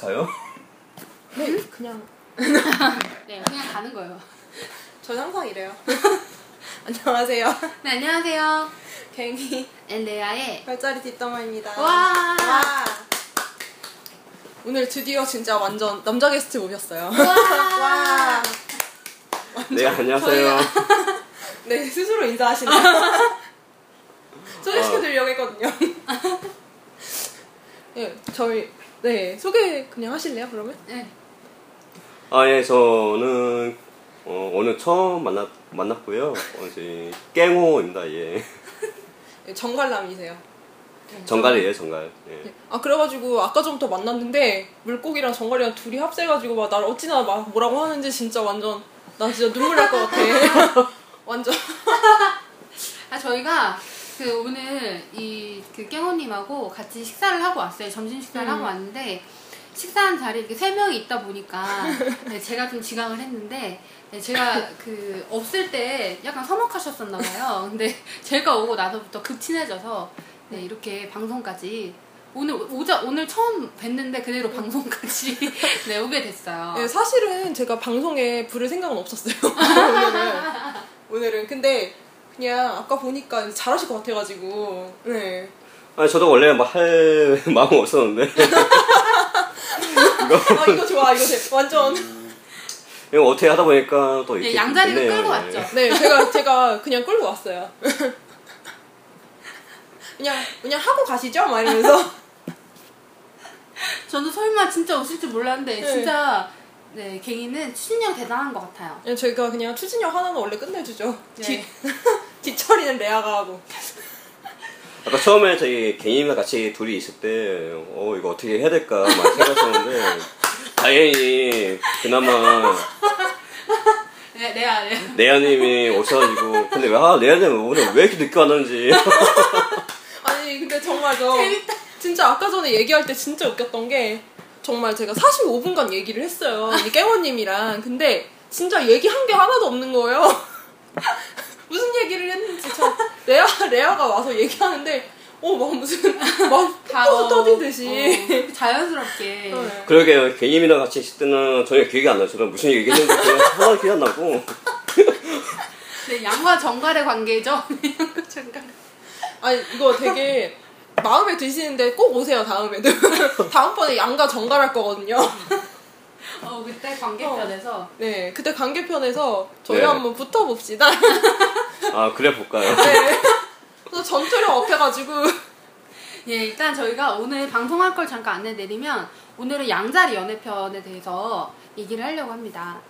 가요? 네, 그냥 네, 그냥 가는 거예요. 전 항상 이래요. 안녕하세요. 네, 안녕하세요. 갱이 엘레아의 별자리 뒷담화입니다. 와. 와. 오늘 드디어 진짜 완전 남자 게스트 모셨어요. 와. 와. 네, 안녕하세요. 네, 스스로 인사하시네요. 소개시켜드리려고 했거든요. 네, 저희, 네, 소개 그냥 하실래요, 그러면? 네. 아, 예, 저는 어, 오늘 처음 만났, 만났고요. 어, 이제 깽호입니다, 예. 네, 정갈남이세요. 정갈이에요, 정갈. 예. 네. 아, 그래가지고 아까 전부터 만났는데 물고기랑 정갈이랑 둘이 합세가지고 막 나를 어찌나 막 뭐라고 하는지 진짜 완전, 나 진짜 눈물 날 것 같아. 완전. 아, 저희가 그 오늘 이 그 깽호님하고 같이 식사를 하고 왔어요. 점심 식사를 음. 하고 왔는데 식사한 자리에 이렇게 세 명이 있다 보니까 네, 제가 좀 지각을 했는데 네, 제가 그 없을 때 약간 서먹하셨었나 봐요. 근데 제가 오고 나서부터 급 친해져서 네, 이렇게 방송까지 오늘 오자 오늘 처음 뵀는데 그대로 방송까지 네, 오게 됐어요. 네, 사실은 제가 방송에 부를 생각은 없었어요. 오늘은. 오늘은. 근데 그냥 아까 보니까 잘하실 것 같아가지고. 네. 아니, 저도 원래 뭐할 마음 없었는데. 아, 이거 좋아. 이거 돼. 완전. 이거 어떻게 하다 보니까 또 이렇게. 네, 양자리를 됐네요. 끌고 예. 왔죠. 네, 제가, 제가 그냥 끌고 왔어요. 그냥, 그냥 하고 가시죠? 막 이러면서. 저도 설마 진짜 오실 줄 몰랐는데 네. 진짜 네 갱이는 추진력 대단한 것 같아요. 그냥 저희가 그냥 추진력 하나는 원래 끝내주죠. 네. 뒤, 뒤처리는 레아가 하고. 아까 처음에 저희 개인이랑 같이 둘이 있을 때, 어, 이거 어떻게 해야 될까, 막 생각했었는데, 다행히, 그나마, 네, 레아, 레아. 레아님이 오셔가지고, 근데 왜, 아, 레아님 오늘 왜 이렇게 늦게 왔는지. 아니, 근데 정말 저. 재밌다. 진짜 아까 전에 얘기할 때 진짜 웃겼던 게 정말 제가 45분간 얘기를 했어요. 이 깨원님이랑. 근데 진짜 얘기한 게 하나도 없는 거예요. 무슨 얘기를 했는지 참 레아 레아가 와서 얘기하는데 어막 무슨 막 다, 떠 떠디듯이. 어, 자연스럽게. 네. 그러게요. 개님이랑 같이 있을 때는 전혀 기억이 안 나요. 저는 무슨 얘기 했는지 그냥 하나도 기억 안 나고. 네, 양과 정갈의 관계죠. 양과 정갈. 아니 이거 되게 마음에 드시는데 꼭 오세요 다음에도. 다음번에 양가 정갈할 거거든요. 어, 그때 관계편에서 네 그때 관계편에서 저희 네. 한번 붙어봅시다. 아, 그래 볼까요? 네. 그래서 전투력 업해가지고 예, 일단 저희가 오늘 방송할 걸 잠깐 안내 드리면 오늘은 양자리 연애편에 대해서 얘기를 하려고 합니다.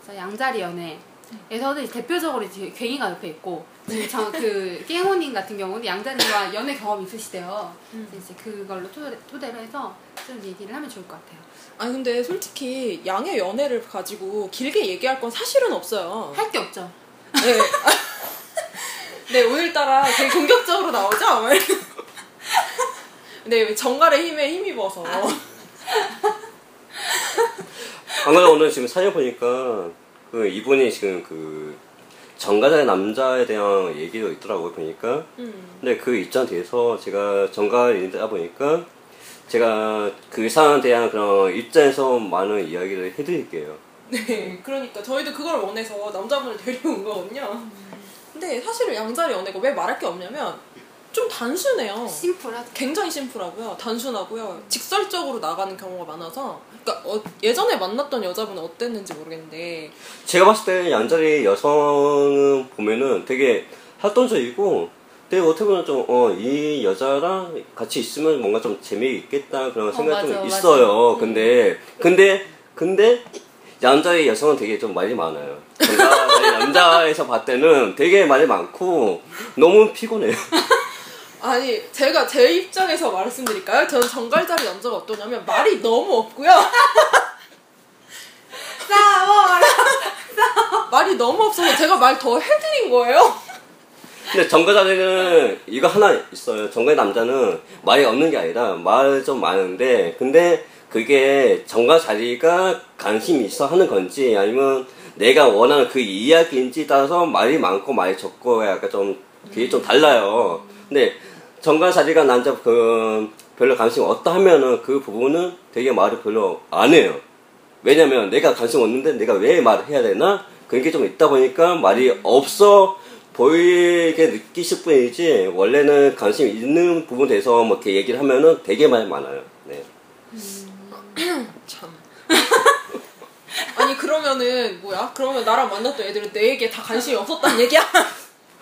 그래서 양자리 연애 에서는 대표적으로 이제 괭이가 옆에 있고 지금 저그 깽호님 같은 경우는 양자리와 연애 경험 있으시대요. 그래서 이제 그걸로 토대, 토대로 해서 좀 얘기를 하면 좋을 것 같아요. 아니 근데 솔직히 양의 연애를 가지고 길게 얘기할 건 사실은 없어요. 할 게 없죠. 네. 네 오늘따라 되게 공격적으로 나오죠. 네 정갈의 힘에 힘입어서. 방금 오늘 지금 사연 보니까 그 이분이 지금 그 정가자의 남자에 대한 얘기도 있더라고요 보니까 음. 근데 그 입장 뒤에서 제가 정가인이다 보니까 제가 그 사안에 대한 그런 입장에서 많은 이야기를 해드릴게요 네 그러니까 저희도 그걸 원해서 남자분을 데려온 거거든요. 근데 사실은 양자리 연애가 왜 말할 게 없냐면 좀 단순해요. 심플하죠. 굉장히 심플하고요. 단순하고요. 직설적으로 나가는 경우가 많아서. 그러니까 어, 예전에 만났던 여자분은 어땠는지 모르겠는데 제가 봤을 때 양자리 여성은 보면은 되게 활동적이고 되게 어떻게 보면 좀, 어, 이 여자랑 같이 있으면 뭔가 좀 재미있겠다 그런 생각이 맞아, 좀 맞아. 있어요. 근데, 근데, 근데, 양자의 여성은 되게 좀 말이 많아요. 정가 남자에서 봤을 때는 되게 말이 많고 너무 피곤해요. 아니 제가 제 입장에서 말씀드릴까요? 저는 정갈자리 남자가 어떠냐면 말이 너무 없고요. 싸워! 말이 너무 없어서 제가 말 더 해드린 거예요. 근데 정가자리는 이거 하나 있어요. 정가의 남자는 말이 없는 게 아니라 말 좀 많은데 근데 그게 정가 자리가 관심이 있어 하는 건지 아니면 내가 원하는 그 이야기인지 따라서 말이 많고 말이 적고 약간 좀 그게 좀 달라요. 근데 정가 자리가 남자 그 별로 관심 없다 하면은 그 부분은 되게 말을 별로 안 해요. 왜냐면 내가 관심 없는데 내가 왜 말을 해야 되나? 그런 게 좀 있다 보니까 말이 없어 보이게 느끼실 뿐이지 원래는 관심 있는 부분에 대해서 뭐 이렇게 얘기를 하면은 되게 많이 많아요. 네. 참. 아니 그러면은 뭐야? 그러면 나랑 만났던 애들은 내 얘기에 다 관심이 없었단 얘기야?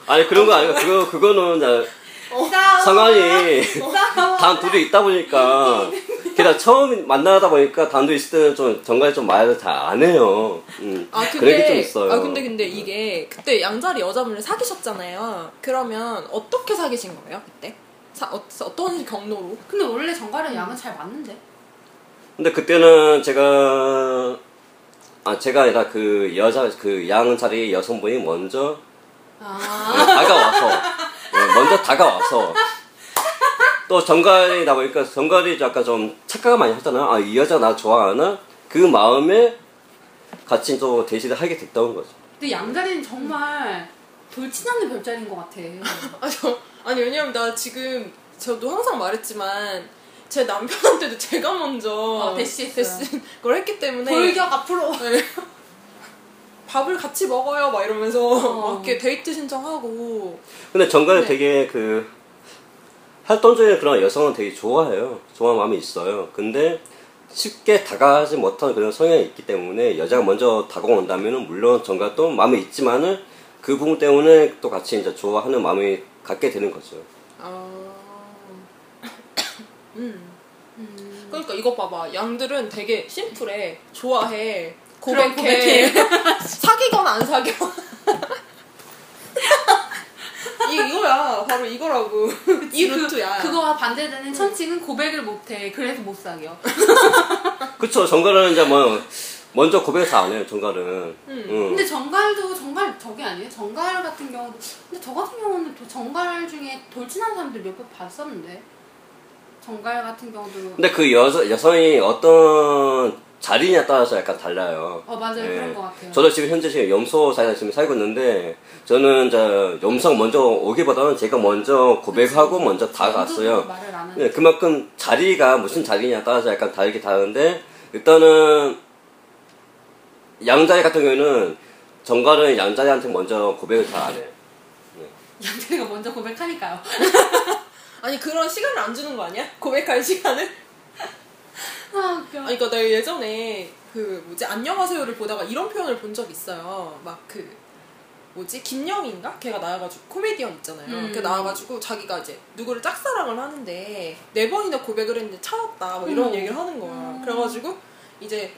아니 그런 거 아니고 그거 그거는. 상황이. 단 둘이 있다 보니까 게다가 처음 만나다 보니까 단둘이 있을 때는 좀 정말 좀 말을 잘 안 해요. 음. 아 근데 그런 게좀 있어요. 아 근데 근데 이게 그때 양자리 여자분을 사귀셨잖아요. 그러면 어떻게 사귀신 거예요 그때? 사, 어, 어떤 경로로? 근데 원래 정갈은 양은 잘 맞는데. 근데 그때는 제가 아 제가 아니라 그 여자 그 양자리 여성분이 먼저 아. 다가와서 네, 먼저 다가와서 또 정갈이다 보니까 정갈이 약간 좀 착각을 많이 하잖아요. 아 이 여자 나 좋아하나? 그 마음에 같이 또 대시를 하게 됐던 거죠. 근데 양자리는 정말 돌진하는 별자리인 것 같아. 아, 저, 아니 왜냐면 나 지금 저도 항상 말했지만 제 남편한테도 제가 먼저 아, 대시했어요. 대시 걸 했기 때문에 돌격 앞으로. 네. 밥을 같이 먹어요 막 이러면서 어. 막 이렇게 데이트 신청하고 근데 정갈이 네. 되게 그 활동적인 그런 여성은 되게 좋아해요. 좋아하는 마음이 있어요. 근데 쉽게 다가가지 못하는 그런 성향이 있기 때문에 여자가 먼저 다가온다면은 물론 정갈도 마음이 있지만은 그 부분 때문에 또 같이 이제 좋아하는 마음이 갖게 되는 거죠. 아 음. 그러니까 이거 봐봐 양들은 되게 심플해 좋아해 그럼 고백해 사귀거나 안 사겨 이 이거야 바로 이거라고 이 그- 루트야 그거와 반대되는 천칭은 고백을 못해. 그래서 못 사겨. 그쵸. 정갈은 이제 뭐 먼저 고백을 잘안 해요. 정갈은. 음. 근데 정갈도 정갈 저게 아니에요? 정갈 같은 경우도 근데 저 같은 경우는 또 정갈 중에 돌진한 사람들 몇 번 봤었는데 정갈 같은 경우도 근데 그 여자 여성이 어떤 자리냐에 따라서 약간 달라요. 어 맞아요 예. 그런 것 같아요. 저도 지금 현재 지금 염소 사이에 지금 살고 있는데 저는 이제 염소가 먼저 오기보다는 제가 먼저 고백하고 먼저 다가갔어요. 말을 안 하는. 네, 그만큼 자리가 무슨 자리냐에 따라서 약간 다르게 다른데 일단은 양자리 같은 경우에는 정갈은 양자리한테 먼저 고백을 잘 안 해요. 양태가 먼저 고백하니까요. 아니 그런 시간을 안 주는 거 아니야 고백할 시간을 아. 아니 그러니까 내가 예전에 그 뭐지 안녕하세요를 보다가 이런 표현을 본 적 있어요. 막 그 뭐지 김영인가? 걔가 나와가지고 코미디언 있잖아요. 음. 걔 나와가지고 자기가 이제 누구를 짝사랑을 하는데 네 번이나 고백을 했는데 차였다 뭐 이런 음. 얘기를 하는 거야. 음. 그래가지고 이제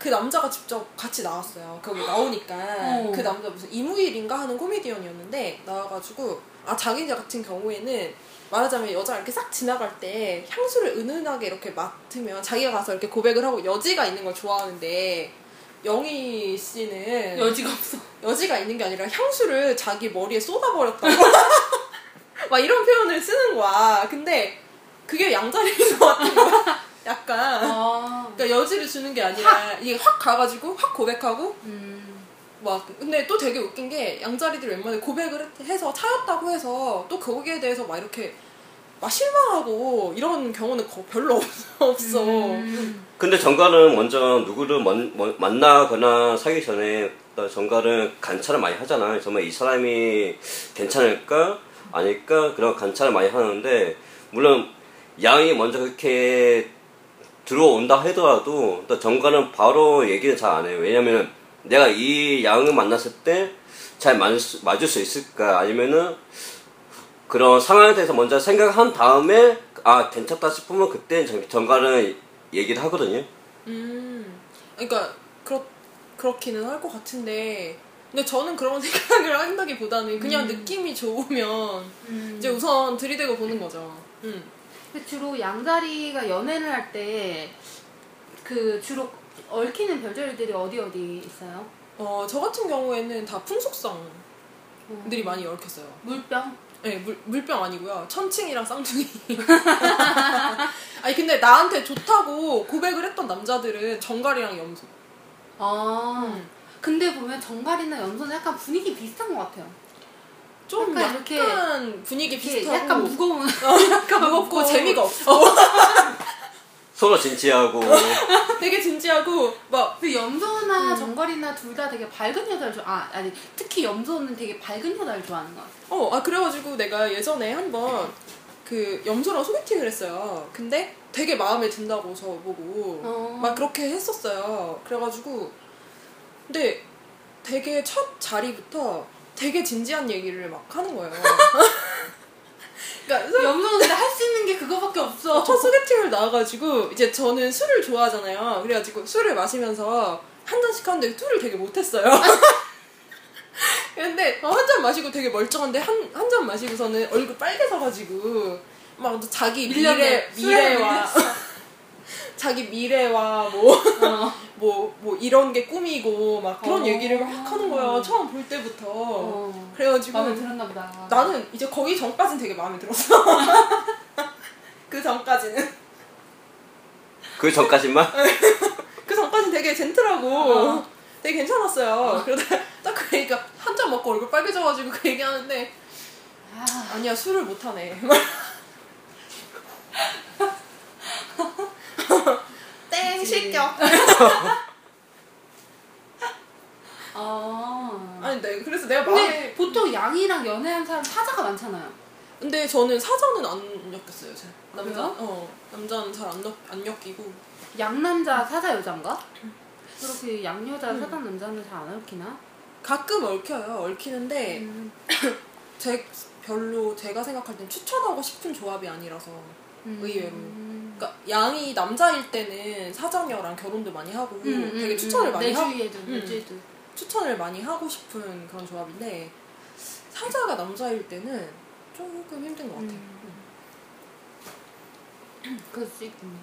그 남자가 직접 같이 나왔어요. 거기 나오니까 어. 그 남자 무슨 이무일인가 하는 코미디언이었는데 나와가지고 아 자기 같은 경우에는 말하자면 여자 이렇게 싹 지나갈 때 향수를 은은하게 이렇게 맡으면 자기가 가서 이렇게 고백을 하고 여지가 있는 걸 좋아하는데 영희 씨는 여지가 없어. 여지가 있는 게 아니라 향수를 자기 머리에 쏟아버렸다고 막 이런 표현을 쓰는 거야. 근데 그게 양자리인 것 같은 거야. 약간 아. 그러니까 여지를 주는 게 아니라 이게 확 가가지고 확 고백하고 음. 막 근데 또 되게 웃긴 게 양자리들 웬만해 고백을 했- 해서 차였다고 해서 또 거기에 대해서 막 이렇게 막 실망하고 이런 경우는 거- 별로 없- 없어. 음. 근데 정갈은 먼저 누구를 먼- 먼- 만나거나 사기 전에 정갈은 관찰을 많이 하잖아요. 정말 이 사람이 괜찮을까 아닐까 그런 관찰을 많이 하는데 물론 양이 먼저 그렇게 들어온다 하더라도 또 정갈은 바로 얘기를 잘 안 해요. 왜냐면 내가 이 양을 만났을 때잘 맞을 수, 맞을 수 있을까 아니면은 그런 상황에 대해서 먼저 생각한 다음에 아 괜찮다 싶으면 그때 정- 정갈은 얘기를 하거든요. 음, 그러니까 그렇 그렇기는 할 것 같은데, 근데 저는 그런 생각을 한다기보다는 그냥 느낌이 좋으면 음. 이제 우선 들이대고 보는 거죠. 음. 주로 양자리가 연애를 할 때 그 주로 얽히는 별자리들이 어디 어디 있어요? 어, 저 같은 경우에는 다 풍속성들이 음. 많이 얽혔어요. 물병? 네, 물, 물병 아니고요. 천칭이랑 쌍둥이. 아니, 근데 나한테 좋다고 고백을 했던 남자들은 정갈이랑 염소. 아. 음. 근데 보면 정갈이나 염소는 약간 분위기 비슷한 것 같아요. 좀 약간 약간 이렇게 분위기 이게 비슷하고 약간 무거운 약간 무겁고 재미가 없어. 서로 진지하고 되게 진지하고 막그 염소나 정갈이나 둘 다 되게 밝은 여자를 좋아. 아 아니 특히 염소는 되게 밝은 여자를 좋아하는 것 같아. 어, 아 그래가지고 내가 예전에 한번 그 염소랑 소개팅을 했어요. 근데 되게 마음에 든다고 저보고 어. 막 그렇게 했었어요. 그래가지고 근데 되게 첫 자리부터 되게 진지한 얘기를 막 하는 거예요. 그러니까 소- 염소는 할 수 있는 게 그거밖에 없어. 첫 소개팅을 나와가지고 이제 저는 술을 좋아하잖아요. 그래가지고 술을 마시면서 한 잔씩 하는데 술을 되게 못했어요. 근데 한 잔 마시고 되게 멀쩡한데 한 한 잔 마시고서는 얼굴 빨개져가지고 막 자기 미래 미래와. 자기 미래와 뭐 어. 뭐, 뭐 이런 게 꿈이고 막 그런 어. 얘기를 막 하는 거야 처음 볼 때부터 어. 그래가지고 마음에 들었나 보다. 나는 이제 거기 전까진 되게 마음에 들었어 그 전까지는 그 전까지만 그 전까진 되게 젠틀하고 어. 되게 괜찮았어요 그러다 딱 그 얘기가 한 잔 먹고 얼굴 빨개져가지고 그 얘기하는데 아, 아니야 술을 못하네 땡 실격 어. 아니 네 그래서 내가 근데 마음에 보통 양이랑 연애한 사람 사자가 많잖아요. 근데 저는 사자는 안 엮였어요. 제. 남자. 그래요? 어. 남자는 잘 안 안 엮이고. 양남자 사자 여자인가? 그렇게 양여자 음. 사자 남자는 잘 안 얽히나? 가끔 얽혀요. 얽히는데 음. 제 별로 제가 생각할 땐 추천하고 싶은 조합이 아니라서. 의외로. 음. 그러니까 양이 남자일 때는 사자녀랑 결혼도 많이 하고 음, 되게 음, 추천을 음. 많이 내 하고 주위에도 내 음. 주위에도 추천을 많이 하고 싶은 그런 조합인데 사자가 남자일 때는 조금 힘든 것 같아요. 그럴 수 있군.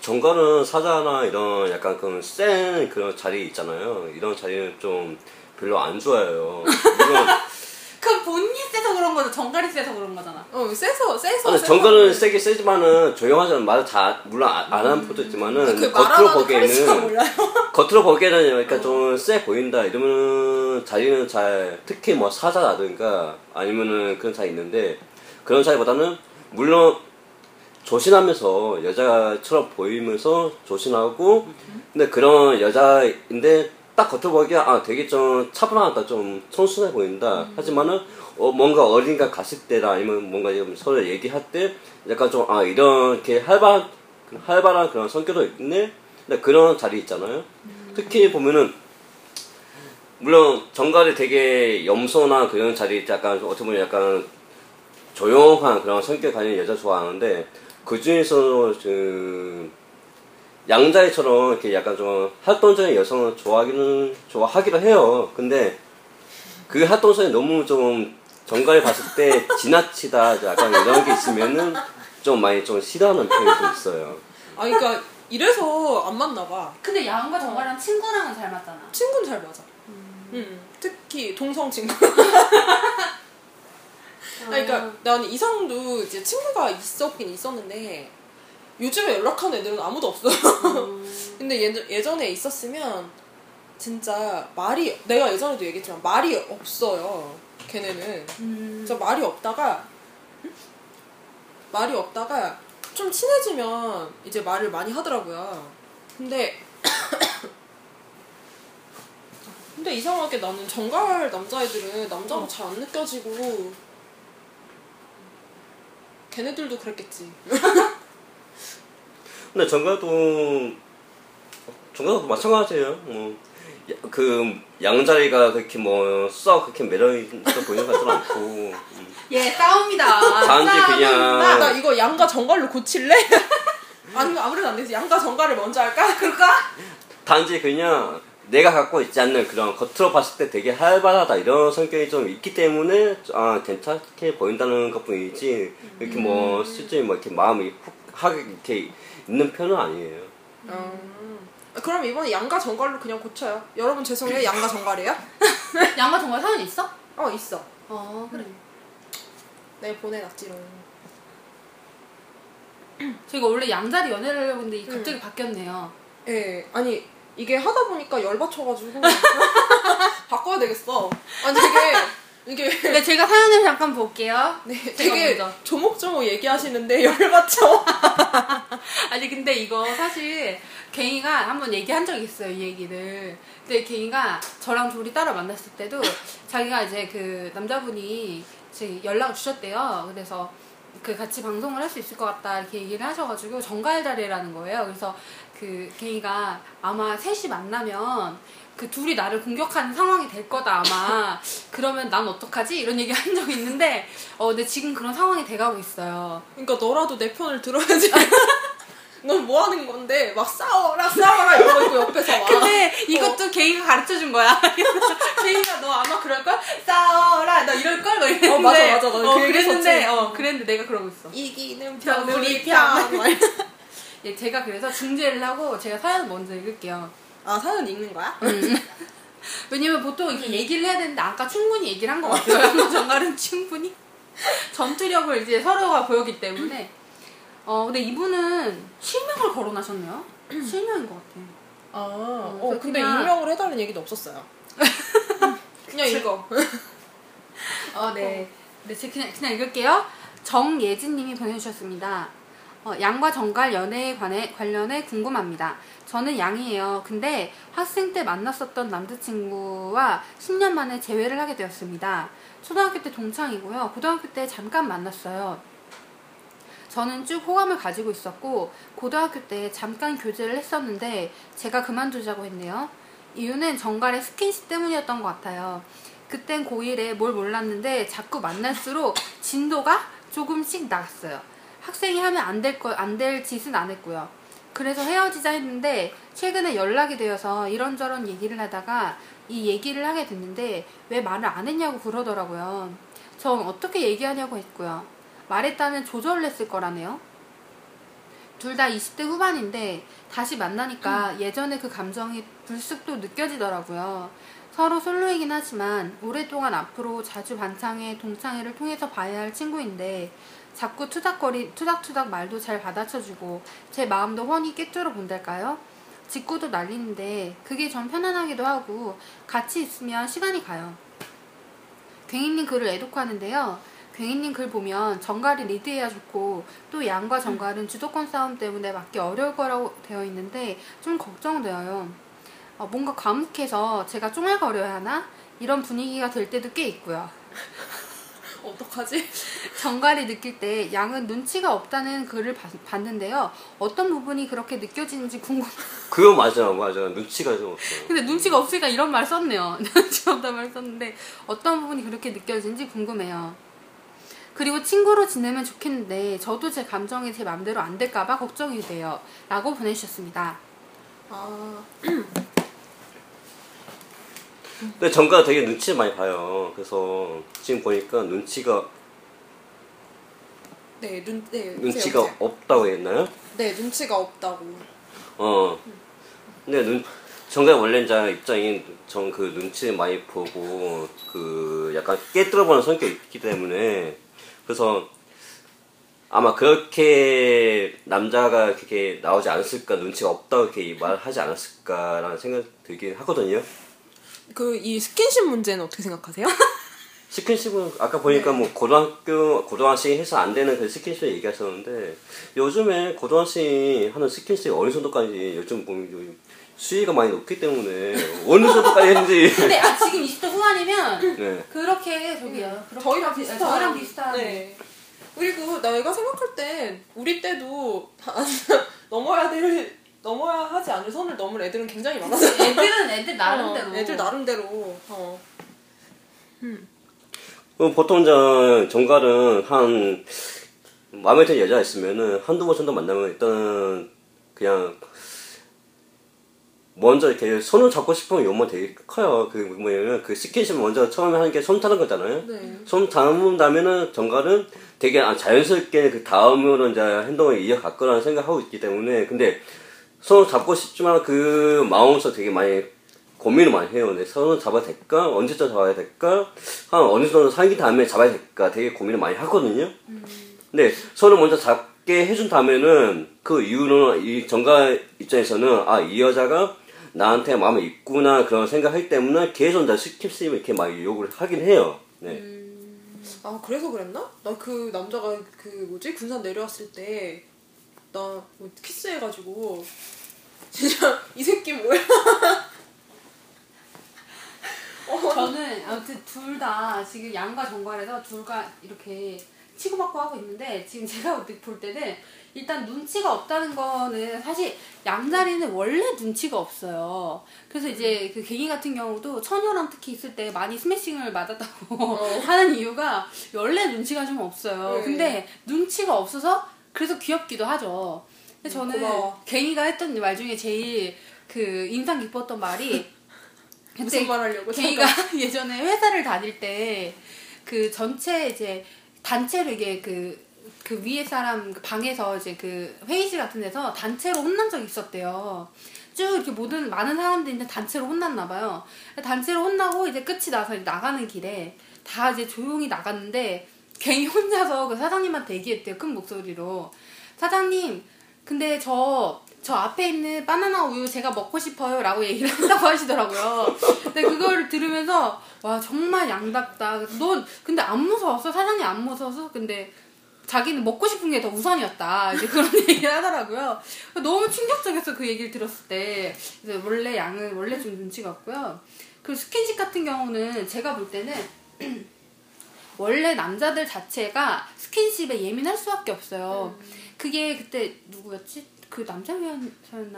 정갈은 사자나 이런 약간 그런 센 그런 자리 있잖아요. 이런 자리는 좀 별로 안 좋아해요. 물론 그 본인이 세서 그런 거죠. 정갈이 세서 그런 거잖아. 어, 세서 세서 아니, 세서 정갈은 세게 세지만은 조용하잖아. 말다 물론 안 하는 포도 있지만은 그 겉으로 보기에는. 겉으로 보기에는 약간 좀세 보인다 이러면은 자리는 잘 특히 뭐 사자라든가 아니면은 그런 자리 있는데 그런 자리보다는 물론 조신하면서 여자처럼 보이면서 조신하고 근데 그런 여자인데 딱 겉으로 보기에 아 되게 좀 차분하다 좀 청순해 보인다. 하지만은 어, 뭔가 어딘가 갔을 때나 아니면 뭔가 좀 서로 얘기할 때 약간 좀 아 이렇게 활발 활발한 그런 성격도 있네? 근데 그런 자리 있잖아요. 특히 보면은 물론 정갈이 되게 염소나 그런 자리 약간 어떻게 보면 약간 조용한 그런 성격 가진 여자 좋아하는데 그 중에서 그 양자이처럼 이렇게 약간 좀 활동적인 여성을 좋아하기는 좋아하기도 해요. 근데 그 활동성이 너무 좀 정갈이 봤을 때 지나치다 약간 이런 게 있으면은 좀 많이 좀 싫어하는 편이 좀 있어요. 아, 그러니까 이래서 안 맞나 봐. 근데 양과 정갈이랑 친구랑은 잘 맞잖아. 친구는 잘 맞아. 음. 특히 동성 친구. 아, 그러니까 나는 이상도 이제 친구가 있었긴 있었는데 요즘에 연락하는 애들은 아무도 없어. 음. 근데 예, 예전에 있었으면 진짜 말이 내가 예전에도 얘기했지만 말이 없어요. 걔네는 음. 진짜 말이 없다가 말이 없다가 좀 친해지면 이제 말을 많이 하더라고요. 근데 근데 이상하게 나는 정갈 남자애들은 남자로 잘안 느껴지고 걔네들도 그랬겠지. 근데 정갈도 정갈도 마찬가지예요. 뭐. 그 양자리가 그렇게 뭐썩 그렇게 매력 있어 보이는 것 같지는 않고 음. 예, 싸웁니다. 단지 그냥- 나, 나 이거 양가 정갈로 고칠래? 아니면 아무래도 안 되지. 양가 정갈을 먼저 할까? 그럴까? 단지 그냥 내가 갖고 있지 않는 그런 겉으로 봤을 때 되게 활발하다 이런 성격이 좀 있기 때문에 아 괜찮게 보인다는 것뿐이지 이렇게 뭐 실제 뭐 이렇게 마음이 훅 하게 이렇게 있는 편은 아니에요. 음. 그럼 이번에 양가 정갈로 그냥 고쳐요. 여러분 죄송해요. 양가 정갈이에요? 양과 정갈 사연 있어? 어 있어. 어, 그래. 내 보내놨지롱. 저희가 원래 양자리 연애를 하려고 했는데 이게 갑자기 바뀌었네요. 예, 아니 이게 하다 보니까 열 받쳐가지고 바꿔야 되겠어. 아니 이게 이게 네, 제가 사연을 잠깐 볼게요. 네, 제가 되게 먼저. 조목조목 얘기하시는데 열받죠? 아니 근데 이거 사실 갱이가 한번 얘기한 적이 있어요 이 얘기를. 근데 갱이가 저랑 둘이 따로 만났을 때도 자기가 이제 그 남자분이 연락을 주셨대요. 그래서 그 같이 방송을 할 수 있을 것 같다 이렇게 얘기를 하셔가지고 정갈 자리라는 거예요. 그래서 그 갱이가 아마 셋이 만나면 그 둘이 나를 공격하는 상황이 될 거다 아마 그러면 난 어떡하지 이런 얘기 한 적이 있는데 어 근데 지금 그런 상황이 돼가고 있어요 그러니까 너라도 내 편을 들어야지. 넌 뭐 하는 건데 막 싸워라 싸워라 이러고 있고 옆에서 막. 근데 이것도 개인가 가르쳐 준 거야. 개인가 너 아마 그럴 걸 싸워라 너 이럴 걸너 이랬는데. 어, 맞아, 맞아, 맞아. 어, 그 그랬는데. 어 그랬는데 내가 그러고 있어. 이기는 편, 편 우리. 편. 예, 제가 그래서 중재를 하고 제가 사연 먼저 읽을게요. 아 사연 읽는 거야? 왜냐면 보통 이렇게 얘기를 해야 되는데 아까 충분히 얘기를 한 것 같아요. 정갈은 충분히 전투력을 이제 서로가 보였기 때문에. 어 근데 이분은 실명을 거론하셨네요. 실명인 것 같아요. 아, 어, 그래서 근데 그냥- 익명으로 해달라는 얘기도 없었어요. 그냥 읽어. 어, 네. 네, 제가 그냥, 그냥 읽을게요. 정예진님이 보내주셨습니다. 어, 양과 정갈 연애에 관해, 관련해 궁금합니다. 저는 양이에요. 근데 학생 때 만났었던 남자친구와 10년 만에 재회를 하게 되었습니다. 초등학교 때 동창이고요. 고등학교 때 잠깐 만났어요. 저는 쭉 호감을 가지고 있었고 고등학교 때 잠깐 교제를 했었는데 제가 그만두자고 했네요. 이유는 정갈의 스킨십 때문이었던 것 같아요. 그땐 고1에 뭘 몰랐는데 자꾸 만날수록 진도가 조금씩 나갔어요. 학생이 하면 안 될 거, 안 될 짓은 안 했고요. 그래서 헤어지자 했는데 최근에 연락이 되어서 이런저런 얘기를 하다가 이 얘기를 하게 됐는데 왜 말을 안 했냐고 그러더라고요. 전 어떻게 얘기하냐고 했고요. 말했다면 조절을 했을 거라네요. 둘 다 20대 후반인데 다시 만나니까 예전에 그 감정이 불쑥 또 느껴지더라고요. 서로 솔로이긴 하지만 오랫동안 앞으로 자주 반창회, 동창회를 통해서 봐야 할 친구인데 자꾸 투닥거리, 투닥투닥 말도 잘 받아쳐주고 제 마음도 훤히 꿰뚫어 본달까요? 직구도 날리는데 그게 전 편안하기도 하고 같이 있으면 시간이 가요. 괭이님 글을 애독하는데요. 괭이님 글 보면 정갈이 리드해야 좋고 또 양과 정갈은 주도권 싸움 때문에 맞기 어려울 거라고 되어 있는데 좀 걱정되어요. 어, 뭔가 과묵해서 제가 쫑알거려야 하나? 이런 분위기가 될 때도 꽤 있고요. 어떡하지? 정갈이 느낄 때 양은 눈치가 없다는 글을 봤, 봤는데요. 어떤 부분이 그렇게 느껴지는지 궁금. 그거 맞아, 맞아. 눈치가 좀 없어. 근데 눈치가 없으니까 이런 말 썼네요. 눈치가 없다는 말 썼는데 어떤 부분이 그렇게 느껴지는지 궁금해요. 그리고 친구로 지내면 좋겠는데 저도 제 감정이 제 맘대로 안 될까봐 걱정이 돼요. 라고 보내주셨습니다. 아, 근데 정가 되게 눈치 많이 봐요. 그래서 지금 보니까 눈치가 네, 눈, 네. 눈치가 여보세요? 없다고 했나요? 네, 눈치가 없다고. 어. 근데 눈 정가 원래 이제 입장이 전그 눈치 많이 보고 그 약간 깨뚫어보는 성격이 있기 때문에 그래서 아마 그렇게 남자가 그렇게 나오지 않았을까 눈치가 없다고 이렇게 말하지 않았을까라는 생각 들긴 하거든요. 그, 이 스킨십 문제는 어떻게 생각하세요? 스킨십은 아까 보니까 뭐 고등학교 고등학생이 해서 안 되는 그 스킨십 얘기하셨는데 요즘에 고등학생이 하는 스킨십이 어느 정도까지 요즘 보면 요- 수위가 많이 높기 때문에 어느 정도까지 했는지 근데 아, 지금 20대 후반이면 네. 그렇게 저기요. 그렇게 저희랑 비- 비슷한. 저희랑 비슷한. 네. 그리고 내가 생각할 땐 우리 때도 넘어야 될 넘어야 하지 않을 선을 넘을 애들은 굉장히 많았어. 애들은 애들 나름대로. 어, 애들 나름대로. 어. 어, 보통 저 정갈은 한 마음에 드는 여자 있으면은 한두 번 정도 만나면 일단 그냥 먼저 이렇게 손을 잡고 싶으면 욕만 되게 커요. 그 뭐냐면 그 스킨십 먼저 처음에 하는 게 손 타는 거잖아요. 네. 손 닿은 다음에는 정갈은 되게 아, 자연스럽게 그 다음으로 이제 행동을 이어갈 거라는 생각하고 있기 때문에 근데 손을 잡고 싶지만 그 마음에서 되게 많이 고민을 많이 해요. 내 손을 잡아야 될까? 언제쯤 잡아야 될까? 한 어느 정도 사귄 다음에 잡아야 될까? 되게 고민을 많이 하거든요. 근데 손을 먼저 잡게 해준 다음에는 그 이유는 이 전갈 입장에서는 아 이 여자가 나한테 마음에 있구나 그런 생각하기 때문에 계속 이제 스킨십을 이렇게 많이 요구를 하긴 해요. 네. 음, 아 그래서 그랬나? 나 그 남자가 그 뭐지 군산 내려왔을 때 나뭐 키스해가지고 진짜 이 새끼 뭐야? 어, 저는 아무튼 둘 다 지금 양과 정관에서 둘다 이렇게 치고받고 하고 있는데 지금 제가 볼 때는 일단 눈치가 없다는 거는 사실 양자리는 원래 눈치가 없어요. 그래서 이제 그 갱이 같은 경우도 처녀랑 특히 있을 때 많이 스매싱을 맞았다고 하는 이유가 원래 눈치가 좀 없어요. 네. 근데 눈치가 없어서 그래서 귀엽기도 하죠. 근데 음, 저는 고마워. 갱이가 했던 말 중에 제일 그 인상 깊었던 말이 무슨 말 하려고? 걔가 예전에 회사를 다닐 때 그 전체 이제 단체로 이게 그, 그 위에 사람 그 방에서 이제 그 회의실 같은 데서 단체로 혼난 적이 있었대요. 쭉 이렇게 모든 많은 사람들인데 단체로 혼났나 봐요. 단체로 혼나고 이제 끝이 나서 나가는 길에 다 이제 조용히 나갔는데 괜히 혼자서 그 사장님한테 얘기했대요. 큰 목소리로. 사장님, 근데 저, 저 앞에 있는 바나나 우유 제가 먹고 싶어요. 라고 얘기를 한다고 하시더라고요. 근데 그거를 들으면서, 와, 정말 양답다. 넌, 근데 안 무서웠어? 사장님 안 무서워서? 근데 자기는 먹고 싶은 게 더 우선이었다. 이제 그런 얘기를 하더라고요. 너무 충격적이었어. 그 얘기를 들었을 때. 그래서 원래 양은 원래 좀 눈치가 없고요. 그리고 스킨십 같은 경우는 제가 볼 때는 원래 남자들 자체가 스킨십에 예민할 수밖에 없어요. 그게 그때 누구였지? 그 남자였나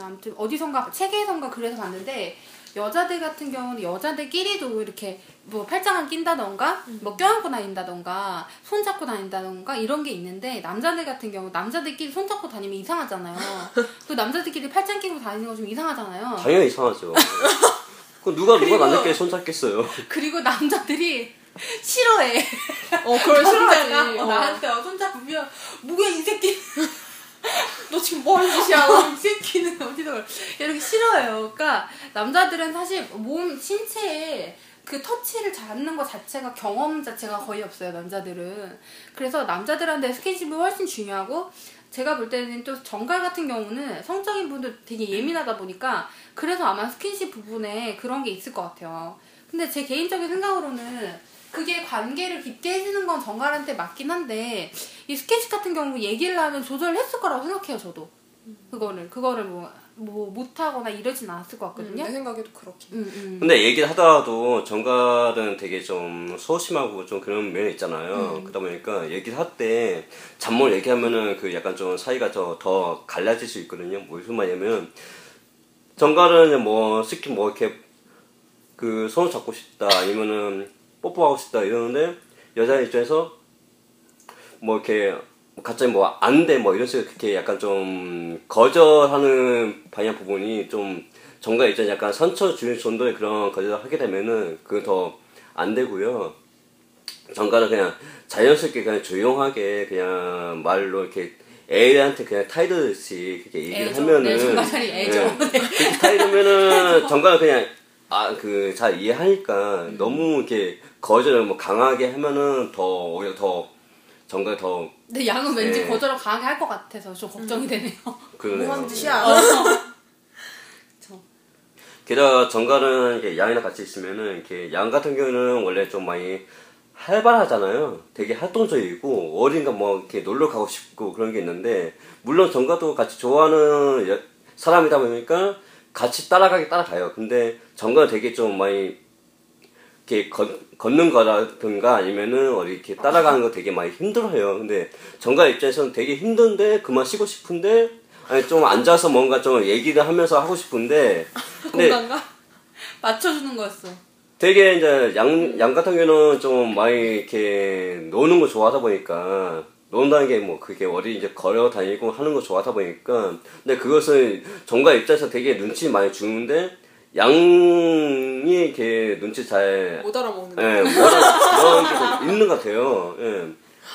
아무튼 어디선가 책에선가 그래서 봤는데 여자들 같은 경우는 여자들끼리도 이렇게 뭐 팔짱을 낀다던가 뭐 껴안고 다닌다던가 손 잡고 다닌다던가 이런 게 있는데 남자들 같은 경우 남자들끼리 손 잡고 다니면 이상하잖아요. 그 남자들끼리 팔짱 끼고 다니는 거 좀 이상하잖아요. 당연히 이상하죠. 그 누가 누가 남자끼리 손잡겠어요. 그리고 남자들이 싫어해. 어 그걸 싫어하지. 남자가 어. 나한테 손 잡으면 뭐야 이 새끼 너 지금 뭐 하는 짓이야? 이 새끼는 어디서 그래. 이렇게 싫어해요. 그러니까 남자들은 사실 몸 신체에 그 터치를 잡는 것 자체가 경험 자체가 거의 없어요 남자들은 그래서 남자들한테 스킨십이 훨씬 중요하고 제가 볼 때는 또 정갈 같은 경우는 성적인 분들 되게 예민하다 보니까 그래서 아마 스킨십 부분에 그런 게 있을 것 같아요 근데 제 개인적인 생각으로는 그게 관계를 깊게 해주는 건 정갈한테 맞긴 한데 이 스킨십 같은 경우 얘기를 하면 조절했을 거라고 생각해요 저도 그거를 그거를 뭐, 뭐 못하거나 이러진 않았을 것 같거든요 내 생각에도 그렇게. 음, 음. 근데 얘기를 하다가도 정갈은 되게 좀 소심하고 좀 그런 면이 있잖아요. 그러다 보니까 얘기를 할 때 잠몰 얘기하면은 그 약간 좀 사이가 더, 더 갈라질 수 있거든요. 뭐 무슨 말이냐면 전갈은 뭐 스킨 뭐 이렇게 그 손을 잡고 싶다 아니면은 뽀뽀하고 싶다 이러는데 여자 입장에서 뭐 이렇게 갑자기 뭐 안 돼 뭐 이런 식으로 그렇게 약간 좀 거절하는 방향 부분이 좀 전갈 입장에 약간 상처 주는 정도의 그런 거절을 하게 되면은 그거 더안 되고요. 정가는 그냥 자연스럽게 그냥 조용하게 그냥 말로 이렇게 애한테 그냥 타이르듯이 그렇게 얘기를 애죠. 하면은 네, 정가살이 애죠. 예, 그렇게 타이르면은 정가는 그냥 아 그 잘 이해하니까 음. 너무 이렇게 거절을 뭐 강하게 하면은 더 오히려 더 정가 더 근데 양은 왠지 네. 거절을 강하게 할 것 같아서 좀 걱정이 되네요. 그러네요. 뭐 하는 짓이야? 게다가 정갈은 이렇게 양이랑 같이 있으면은 이렇게 양 같은 경우는 원래 좀 많이 활발하잖아요. 되게 활동적이고 어딘가 뭐 이렇게 놀러 가고 싶고 그런 게 있는데 물론 정가도 같이 좋아하는 여- 사람이다 보니까 같이 따라가기 따라가요. 근데 정가는 되게 좀 많이 이렇게 걷, 걷는 거라든가 아니면은 어디 이렇게 따라가는 거 되게 많이 힘들어요. 근데 정가 입장에서는 되게 힘든데 그만 쉬고 싶은데 아니 좀 앉아서 뭔가 좀 얘기를 하면서 하고 싶은데 근데 공간가? 맞춰주는 거였어. 되게 이제 양, 양 같은 경우는 좀 많이 이렇게 노는 거 좋아하다 보니까 논다는 게 뭐 그게 어디 이제 걸어 다니고 하는 거 좋아하다 보니까 근데 그것은 정가 입장에서 되게 눈치 많이 주는데 양이 이렇게 눈치 잘 못 알아먹는 거. 예, 뭐라 그런 게좀 있는 것 같아요. 예.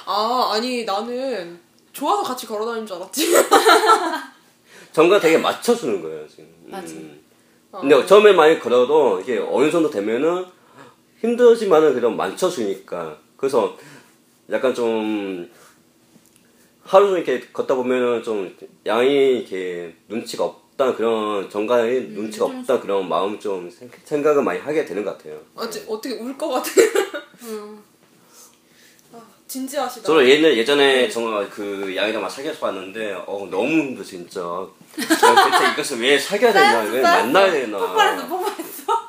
아 아니 나는 좋아서 같이 걸어다니는 줄 알았지. 정가 되게 맞춰주는 거예요, 지금. 맞아. 음. 근데 처음에 많이 걸어도 이게 어느 정도 되면은 힘들지만은 그래도 맞춰주니까. 그래서 약간 좀 하루 종일 이렇게 걷다 보면은 좀 양이 이렇게 눈치가 없 다 그런 정가의 눈치가 없다 그런 마음 좀 생- 생각을 많이 하게 되는 것 같아요. 어째 어떻게 울 것 같아. 진지하시다. 저는 예전에, 예전에 정말 그 양이랑 막 사귀어서 봤는데, 어, 너무 힘들어, 진짜. 대체 이것을 왜 사귀어야 되나, 왜 만나야 되나. 폭발했어, 폭발했어.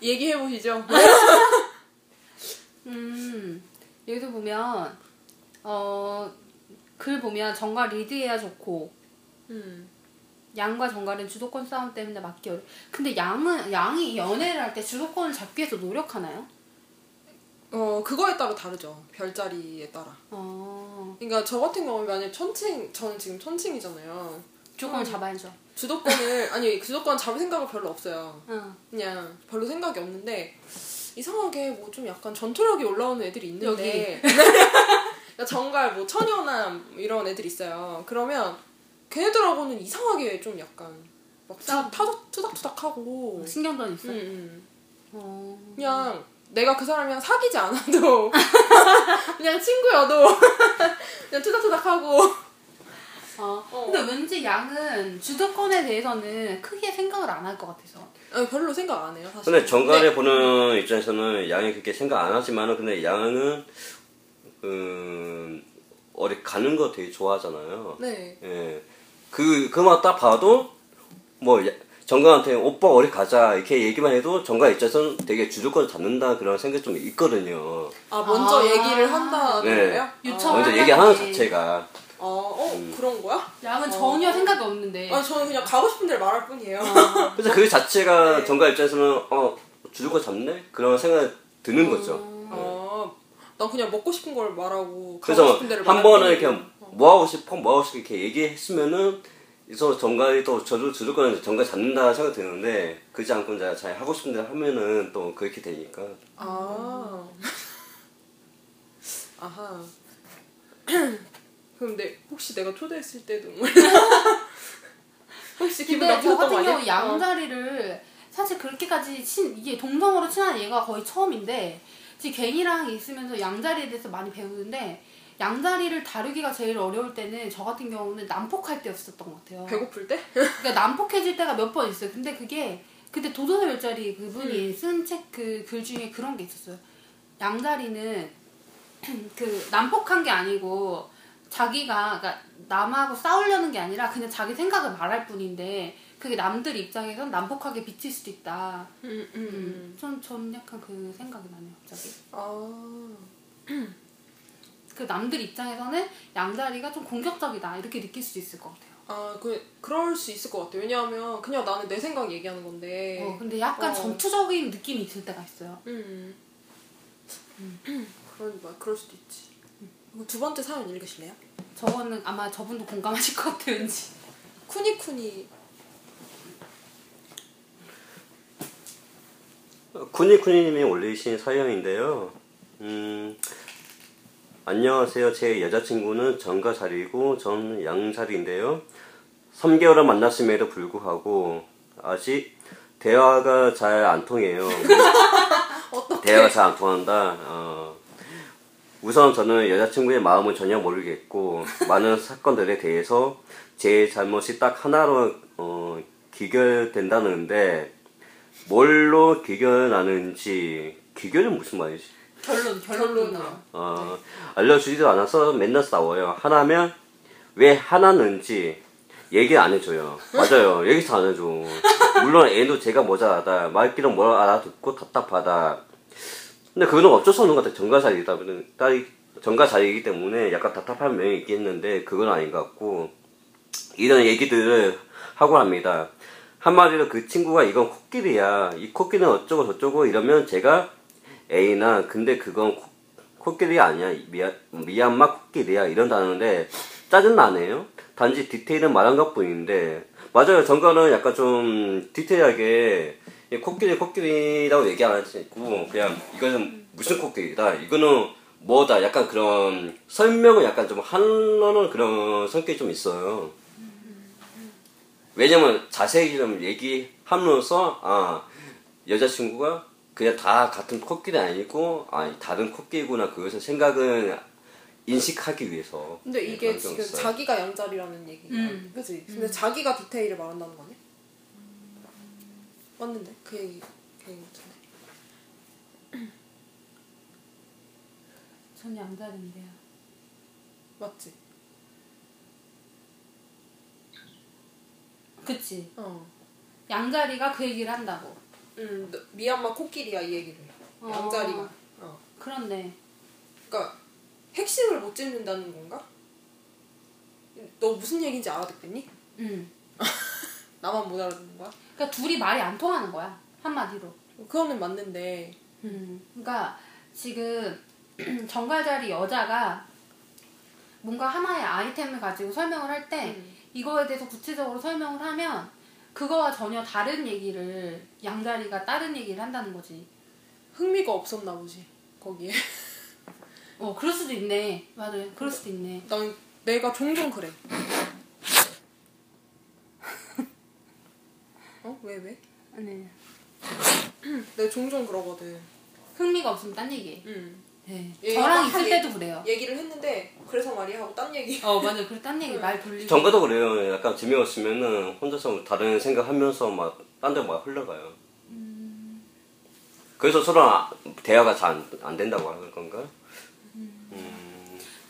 얘기해 보시죠. 음, 여기서 보면, 어, 글 보면 정과 리드해야 좋고, 음. 양과 정갈은 주도권 싸움 때문에 맞기 어려. 근데 양은 양이 연애를 할 때 주도권을 잡기 위해서 노력하나요? 어 그거에 따라 다르죠. 별자리에 따라. 어, 그러니까 저 같은 경우는 만약 천칭 저는 지금 천칭이잖아요. 주도권을 잡아야죠. 주도권을 아니 주도권 잡을 생각은 별로 없어요. 응. 그냥 별로 생각이 없는데 이상하게 뭐 좀 약간 전투력이 올라오는 애들이 있는데 그러니까 정갈 뭐 처녀남 이런 애들 있어요. 그러면 걔네들하고는 이상하게 좀 약간 막 싸워. 타닥 투닥투닥하고 신경전 있어. 음, 음. 어. 그냥 내가 그 사람이랑 사귀지 않아도 그냥 친구여도 그냥 투닥투닥하고 어. 어. 근데 왠지 양은 주도권에 대해서는 크게 생각을 안 할 것 같아서. 아니, 별로 생각 안 해요 사실. 근데 정갈에 보는 입장에서는 양이 그렇게 생각 안 하지만은 근데 양은 음 어디 가는 거 되게 좋아하잖아요. 네. 예. 그 그만 딱 봐도 뭐 야- 정가한테 오빠 어디 가자 이렇게 얘기만 해도 정가 입장에서는 되게 주도권을 잡는다 그런 생각이 좀 있거든요. 아 먼저 아. 얘기를 한다는 네. 거예요? 유청- 먼저 아, 얘기하는 네. 자체가 어, 어 음. 그런 거야? 양은 어. 전혀 생각이 없는데. 아니 저는 그냥 가고 싶은 데를 말할 뿐이에요. 그래서 그 자체가 네. 정가 입장에서는 어 주도권 잡네 그런 생각이 드는 거죠. 어, 난 그냥 먹고 싶은 걸 말하고 가고 그래서 싶은 데를 한 번은. 이렇게 뭐 하고 싶어 뭐 하고 싶어 이렇게 얘기했으면은 그래서 정가이 또 저도 주도권을 정가 잡는다 생각 드는데 그지 않고 이제 자기 하고 싶은 대로 하면은 또 그렇게 되니까 아. 아하. 그럼 내 혹시 내가 초대했을 때도 혹시 기분 근데 저 나쁘셨던 거 같은 경우 아니야? 어. 양자리를 사실 그렇게까지 친 이게 동성으로 친한 얘가 거의 처음인데 지금 갱이랑 있으면서 양자리에 대해서 많이 배우는데 양자리를 다루기가 제일 어려울 때는 저 같은 경우는 난폭할 때였었던 것 같아요. 배고플 때? 그러니까 난폭해질 때가 몇 번 있어요. 근데 그게 그때 도도새 별자리 그분이 음. 쓴책 그 글 중에 그런 게 있었어요. 양자리는 그 난폭한 게 아니고 자기가 그러니까 남하고 싸우려는 게 아니라 그냥 자기 생각을 말할 뿐인데 그게 남들 입장에선 난폭하게 비칠 수도 있다. 음, 음, 음. 음. 전, 전 약간 그 생각이 나네요, 갑자기. 아. 그 남들 입장에서는 양자리가 좀 공격적이다 이렇게 느낄 수도 있을 것 같아요. 아, 그, 그럴 수 있을 것 같아요. 왜냐하면 그냥 나는 내 생각 얘기하는 건데. 어, 근데 약간 어. 전투적인 느낌이 있을 때가 있어요. 음. 그런, 막 그럴 수도 있지. 그럼 두 번째 사연 읽으실래요? 저거는 아마 저분도 공감하실 것 같아요, 왠지. 쿠니쿠니. 쿠니쿠니님이 올리신 사연인데요. 음, 안녕하세요. 제 여자친구는 정가 자리고 전 양자리인데요. 3개월을 만났음에도 불구하고 아직 대화가 잘 안 통해요. 대화가 잘 안 통한다. 어, 우선 저는 여자친구의 마음을 전혀 모르겠고 많은 사건들에 대해서 제 잘못이 딱 하나로 어, 귀결된다는데 뭘로 귀결나는지 귀결은 무슨 말이지? 결론, 결론으로. 어, 알려주지도 않아서 맨날 싸워요. 하나면 왜 하나는지 얘기 안 해줘요. 맞아요. 얘기 잘안 해줘. 물론 애도 제가 모자라다. 말귀는 뭘 알아듣고 답답하다. 근데 그거는 어쩔 수 없는 것 같아요. 정가살이다. 딸이 정가살이기 때문에 약간 답답한 면이 있겠는데 그건 아닌 것 같고 이런 얘기들을 하고 합니다. 한마디로 그 친구가 이건 코끼리야. 이 코끼리는 어쩌고 저쩌고 이러면 제가 에이나 근데 그건 코, 코끼리 아니야. 미얀, 미얀마 코끼리야. 이런다는데 짜증나네요. 단지 디테일은 말한 것 뿐인데 맞아요. 정가는 약간 좀 디테일하게 이 코끼리 코끼리라고 얘기 안 하고 그냥 이거는 무슨 코끼리다. 이거는 뭐다. 약간 그런 설명을 약간 좀 하는 그런 성격이 좀 있어요. 왜냐면 자세히 좀 얘기하면서 아 여자친구가 그냥 다 같은 코끼리 아니고 아 다른 코끼리구나 그것을 생각은 인식하기 위해서 근데 네, 이게 지금 있어요. 자기가 양자리라는 얘기야. 음. 그지? 근데 자기가 디테일을 말한다는 거네? 맞는데? 그 얘기, 그 얘기 같은데. 전 양자리인데요. 맞지? 그치. 어. 양자리가 그 얘기를 한다고. 음, 너- 미얀마 코끼리야 이 얘기를. 어. 양자리가. 어. 그런데 그러니까 핵심을 못 짚는다는 건가? 너 무슨 얘기인지 알아듣겠니? 음. 나만 못 알아듣는 거야? 그러니까 둘이 말이 안 통하는 거야. 한마디로. 그거는 맞는데 음. 그러니까 지금 정갈자리 여자가 뭔가 하나의 아이템을 가지고 설명을 할때 음. 이거에 대해서 구체적으로 설명을 하면 그거와 전혀 다른 얘기를 양자리가 다른 얘기를 한다는 거지. 흥미가 없었나 보지 거기에. 어, 그럴 수도 있네. 맞아. 그럴 수도 있네. 난 내가 종종 그래. 어? 왜 왜? 아니. 내가 종종 그러거든. 흥미가 없으면 딴 얘기해. 응. 네. 예, 저랑 있을 한 때도 그래요. 얘기를 했는데 그래서 말이야 하고 딴 얘기. 어, 맞아. 그래, 딴 얘기 말 돌리고. 전가도 그래요. 약간 재미없으면은 혼자서 다른 생각하면서 막 딴 데막 흘러가요. 그래서 서로 아- 대화가 잘 안 된다고 하는 건가? 음.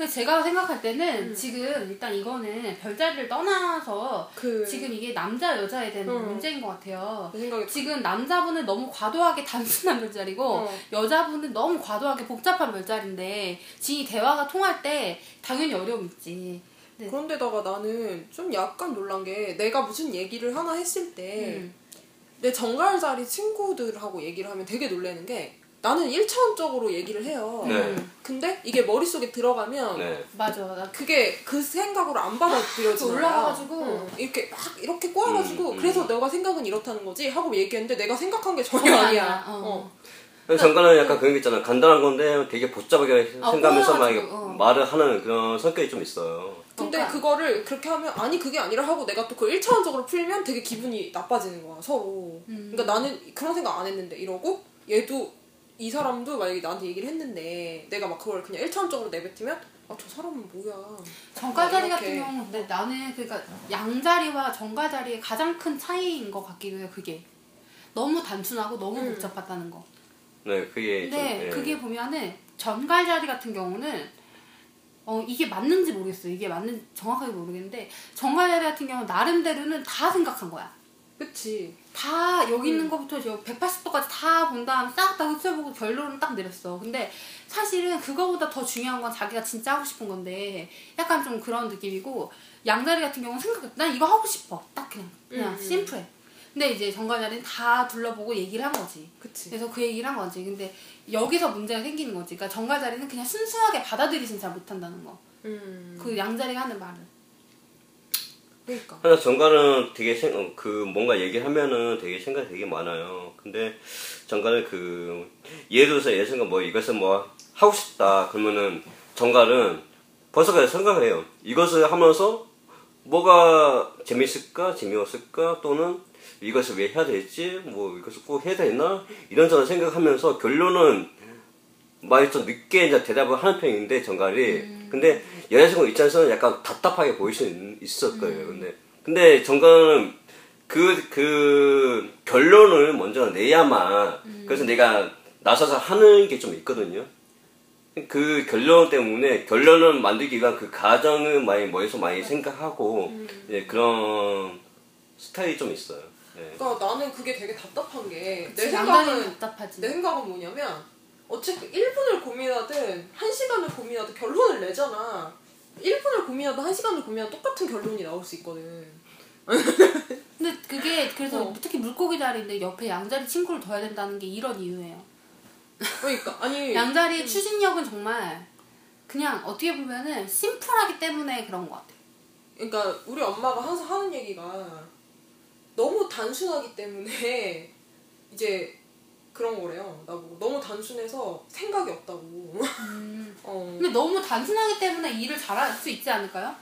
근데 제가 생각할 때는 음. 지금 일단 이거는 별자리를 떠나서 그 지금 이게 남자 여자에 대한 음. 문제인 것 같아요. 지금 남자분은 너무 과도하게 단순한 별자리고 어. 여자분은 너무 과도하게 복잡한 별자리인데 지 대화가 통할 때 당연히 어려움 있지. 네. 그런데다가 나는 좀 약간 놀란 게 내가 무슨 얘기를 하나 했을 때 음. 내 정갈자리 친구들하고 얘기를 하면 되게 놀라는 게 나는 1차원적으로 얘기를 해요. 네. 근데 이게 머릿속에 들어가면 네. 맞아. 나 그게 그 생각으로 안 받아들여지는 올라가가지고. 응. 이렇게 막 이렇게 꼬아가지고 음, 음. 그래서 너가 생각은 이렇다는 거지 하고 얘기했는데 내가 생각한 게 전혀 아니야. 아니야. 어. 어. 정가는 약간 그런 게 있잖아. 간단한 건데 되게 복잡하게 아, 생각하면서 막 어. 말을 하는 그런 성격이 좀 있어요. 근데 그러니까. 그거를 그렇게 하면 아니 그게 아니라 하고 내가 또 그걸 1차원적으로 풀면 되게 기분이 나빠지는 거야 서로. 음. 그러니까 나는 그런 생각 안 했는데 이러고 얘도 이 사람도 만약에 나한테 얘기를 했는데 내가 막 그걸 그냥 1차원적으로 내뱉으면 아 저 사람은 뭐야. 정가자리 막 같은 이렇게. 경우는 근데 나는 그러니까 양자리와 정가자리의 가장 큰 차이인 것 같기도 해요. 그게 너무 단순하고 너무 음. 복잡하다는 거. 네, 그게 좀. 근데 예. 그게 보면은 전갈자리 같은 경우는 어 이게 맞는지 모르겠어요. 이게 맞는 정확하게 모르겠는데 정갈자리 같은 경우 는 나름대로는 다 생각한 거야. 그치. 다 여기 음. 있는 것부터 저 180도까지 다 본 다음 싹 다 흡수해보고 결론을 딱 내렸어. 근데 사실은 그거보다 더 중요한 건 자기가 진짜 하고 싶은 건데 약간 좀 그런 느낌이고 양자리 같은 경우는 생각 난 이거 하고 싶어. 딱 그냥 그냥 음, 음. 심플해. 근데 이제 정갈자리는 다 둘러보고 얘기를 한 거지. 그치. 그래서 그 얘기를 한 거지. 근데 여기서 문제가 생기는 거지. 그러니까 정갈자리는 그냥 순수하게 받아들이진 잘 못한다는 거. 음. 그 양자리가 하는 말은. 그러니까. 하나 정가는 되게 생, 어, 그 뭔가 얘기하면은 되게 생각이 되게 많아요. 근데 정가는 그 예를 들어서 예전가 뭐 이것을 뭐 하고 싶다 그러면은 정가는 벌써 그냥 생각을 해요. 이것을 하면서 뭐가 재밌을까 재미없을까 또는 이것을 왜 해야 되지 뭐 이것을 꼭 해야 되나 이런저런 생각하면서 결론은 많이 좀 늦게 이제 대답을 하는 편인데 정갈이 근데 여자친구 입장에서는 약간 답답하게 보일 수 있, 있을 거예요. 근데 근데 정갈은 그, 그 결론을 먼저 내야만 그래서 내가 나서서 하는 게 좀 있거든요. 그 결론 때문에 결론을 만들기 위한 그 과정을 많이 머릿속 많이 생각하고 예, 그런 스타일이 좀 있어요. 예. 그러니까 나는 그게 되게 답답한 게 내 생각은 답답하지. 내 생각은 뭐냐면 어차피 1분을 고민하든 1시간을 고민하든 결론을 내잖아. 1분을 고민하든 1시간을 고민하든 똑같은 결론이 나올 수 있거든. 근데 그게 그래서 어. 특히 물고기 자리인데 옆에 양자리 친구를 둬야 된다는 게 이런 이유예요. 그러니까 아니 양자리의 추진력은 정말 그냥 어떻게 보면은 심플하기 때문에 그런 것 같아. 그러니까 우리 엄마가 항상 하는 얘기가 너무 단순하기 때문에 이제 그런 거래요. 나보고 너무 단순해서 생각이 없다고. 어. 근데 너무 단순하기 때문에 일을 잘할 수 있지 않을까요?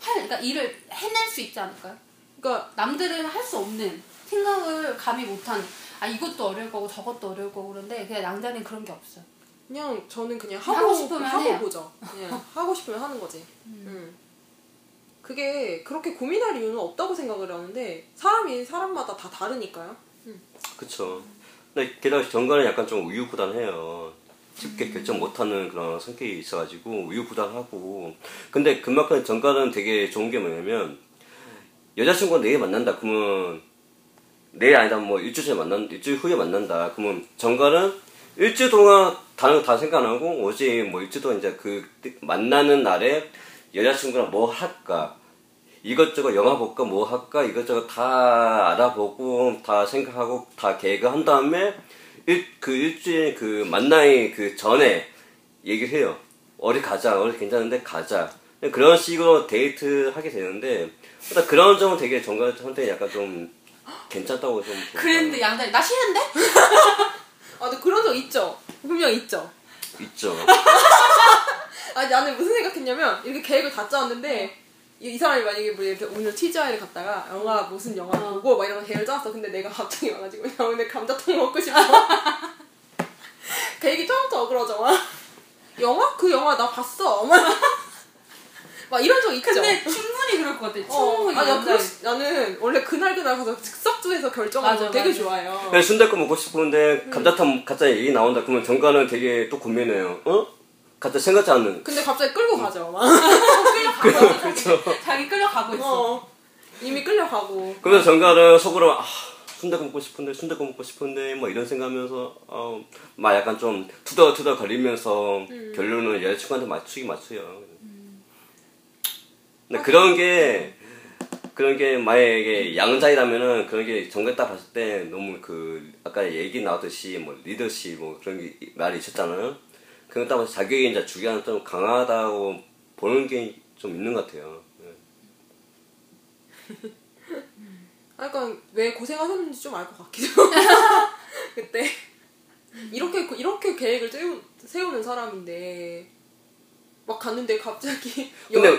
할, 그러니까 일을 해낼 수 있지 않을까요? 그러니까 남들은 할 수 없는 생각을 감히 못한 아 이것도 어려울 거고 저것도 어려울 거고 그런데 그냥 양자리는 그런 게 없어. 요 그냥 저는 그냥 하고 하고 싶으면 하고 해요. 보죠. 그냥 하고 싶으면 하는 거지. 음. 그게 그렇게 고민할 이유는 없다고 생각을 하는데 사람이 사람마다 다 다르니까요. 그쵸. 근데 게다가 정가는 약간 좀 우유부단해요. 쉽게 결정 못하는 그런 성격이 있어가지고 우유부단하고. 근데 그만큼 정가는 되게 좋은 게 뭐냐면 여자친구가 내일 만난다. 그러면 내일 아니다. 뭐 일주일 전에 만난 일주일 후에 만난다. 그러면 정가는 일주일 동안 다른 거 다 생각 안 하고 어제 뭐 일주일 동안 이제 그 만나는 날에 여자친구랑 뭐 할까 이것저것 영화 볼까 뭐 할까 이것저것 다 알아보고 다 생각하고 다 계획을 한 다음에 일, 그 일주일 그 만나기 그 전에 얘기를 해요. 어디 가자, 어디 괜찮은데 가자. 그런 식으로 데이트 하게 되는데 일단 그런 점은 되게 정가한테 약간 좀 괜찮다고 좀? 그랬는데 양다리 나 싫은데? 아, 근데 그런 적 있죠. 분명 있죠. 있죠. 아니 나는 무슨 생각했냐면 이렇게 계획을 다 짜왔는데 이, 이 사람이 만약에 뭐 이렇게 오늘 TGI를 갔다가 영화 무슨 영화 어. 보고 막 이런 거 계획을 짜왔어 근데 내가 갑자기 와가지고 야 오늘 감자탕 먹고 싶어 계획이 처음부터 어그러져 막 영화? 그 영화 나 봤어 막, 막 이런 적 있죠 근데 충분히 그럴 것 같아. 어, 충분히. 아, 나. 그럴 수- 나는 원래 그날 그날 가서 즉석주에서 결정하는 거 맞아, 되게 맞아. 좋아해요. 그냥 순댓국 먹고 음. 싶은데 감자탕 갑자기 얘기 나온다 그러면 정가는 되게 또 고민해요. 어? 갑자기 생각지 않는. 근데 갑자기 끌고 가죠. 막. 끌려가고 있어. 자기 끌려가고 있어. 어, 이미 끌려가고. 그래서 정가는 속으로 아 순댓국 먹고 싶은데 순댓국 먹고 싶은데 뭐 이런 생각하면서 어, 막 약간 좀 투덜투덜 거리면서 음. 결론은 여자친구한테 맞추기 맞춰요. 근데 그런 게 그런 게 만약에 양자이라면은 그런 게 정가 딱 봤을 때 너무 그 아까 얘기 나왔듯이 뭐 리더십 뭐 그런 게 말이 있었잖아요. 자격이 이제 주기는 좀 강하다고 보는 게 좀 있는 것 같아요. 네. 아, 그러니까 왜 고생하셨는지 좀 알 것 같기도. 그때 이렇게 이렇게 계획을 세우, 세우는 사람인데 막 갔는데 갑자기 근데 여-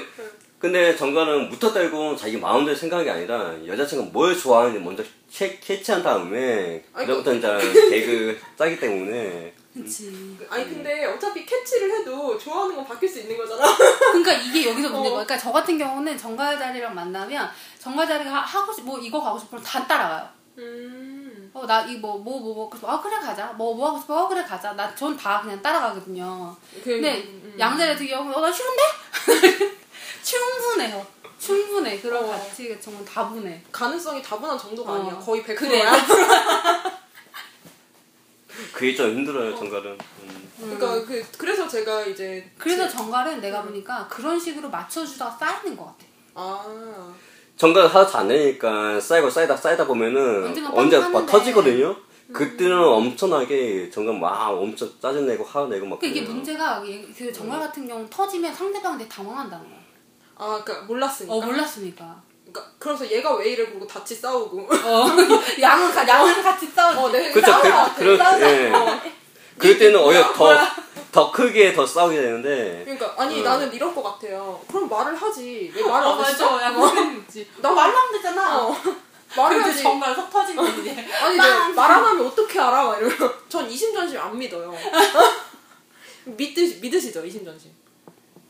근데 정가는 무터 떨고 자기 마음대로 생각한 게 아니라 여자친구가 뭘 좋아하는지 먼저 캐, 캐치한 다음에 그다음부터 이제 개그 짜기 때문에 그치. 아니 근데 어차피 캐치를 해도 좋아하는 건 바뀔 수 있는 거잖아. 그러니까 이게 여기서 문제인 어. 거야. 그러니까 저 같은 경우는 정가자리랑 만나면 정가자리가 하- 하고 싶, 뭐 이거 가고 싶으면 다 따라가요. 음. 어, 나 이 뭐, 뭐, 뭐, 뭐, 그래서, 아, 그래, 가자. 뭐, 뭐 하고 싶어? 어, 그래, 가자. 나, 전 다 그냥 따라가거든요. 그, 근데 음. 양자리 같은 경우는, 어, 나 싫은데? 충분해요. 충분해. 그런 어. 가치가 정말 다분해. 가능성이 다분한 정도가 어. 아니야. 거의 100%야. 그래. 그게 좀 힘들어요 정가는. 음. 그러니까 그 그래서 제가 이제 그래서 제- 정갈은 내가 보니까 그런 식으로 맞춰주다가 쌓이는 것 같아. 아 정가가 하나도 안 되니까 쌓이고 쌓이다 쌓이다 보면은 언젠가 언제 빵 막. 터지거든요. 그때는 엄청나게 정가 막 엄청 짜증내고 화내고 막. 그러니까 이게 그래요. 문제가 얘- 그 정갈 같은 경우 터지면 상대방한테 당황한다는 거야. 아, 그러니까 몰랐으니까. 어, 몰랐으니까. 그러니까 그래서 얘가 왜 이래 그러고 같이 싸우고. 어, 양은, 가, 양은 같이 싸우지. 어, 내가 그쵸, 싸울 그- 것 같아. 그런- 싸우자. 예. 어. 그럴 때는 오히려 뭐야, 더, 뭐야. 더 크게 더 싸우게 되는데. 그러니까 아니 어. 나는 이럴 것 같아요. 그럼 말을 하지. 왜 말을 안 했어? 어, 약간 그런 거 있지. 너 말로 하면 되잖아. 어. 말을 하지. 정갈 속 터지는 이제. 아니 빵! 말안 하면 어떻게 알아? 막 이러면 전 이심전심 안 믿어요. 믿으시, 믿으시죠 이심전심.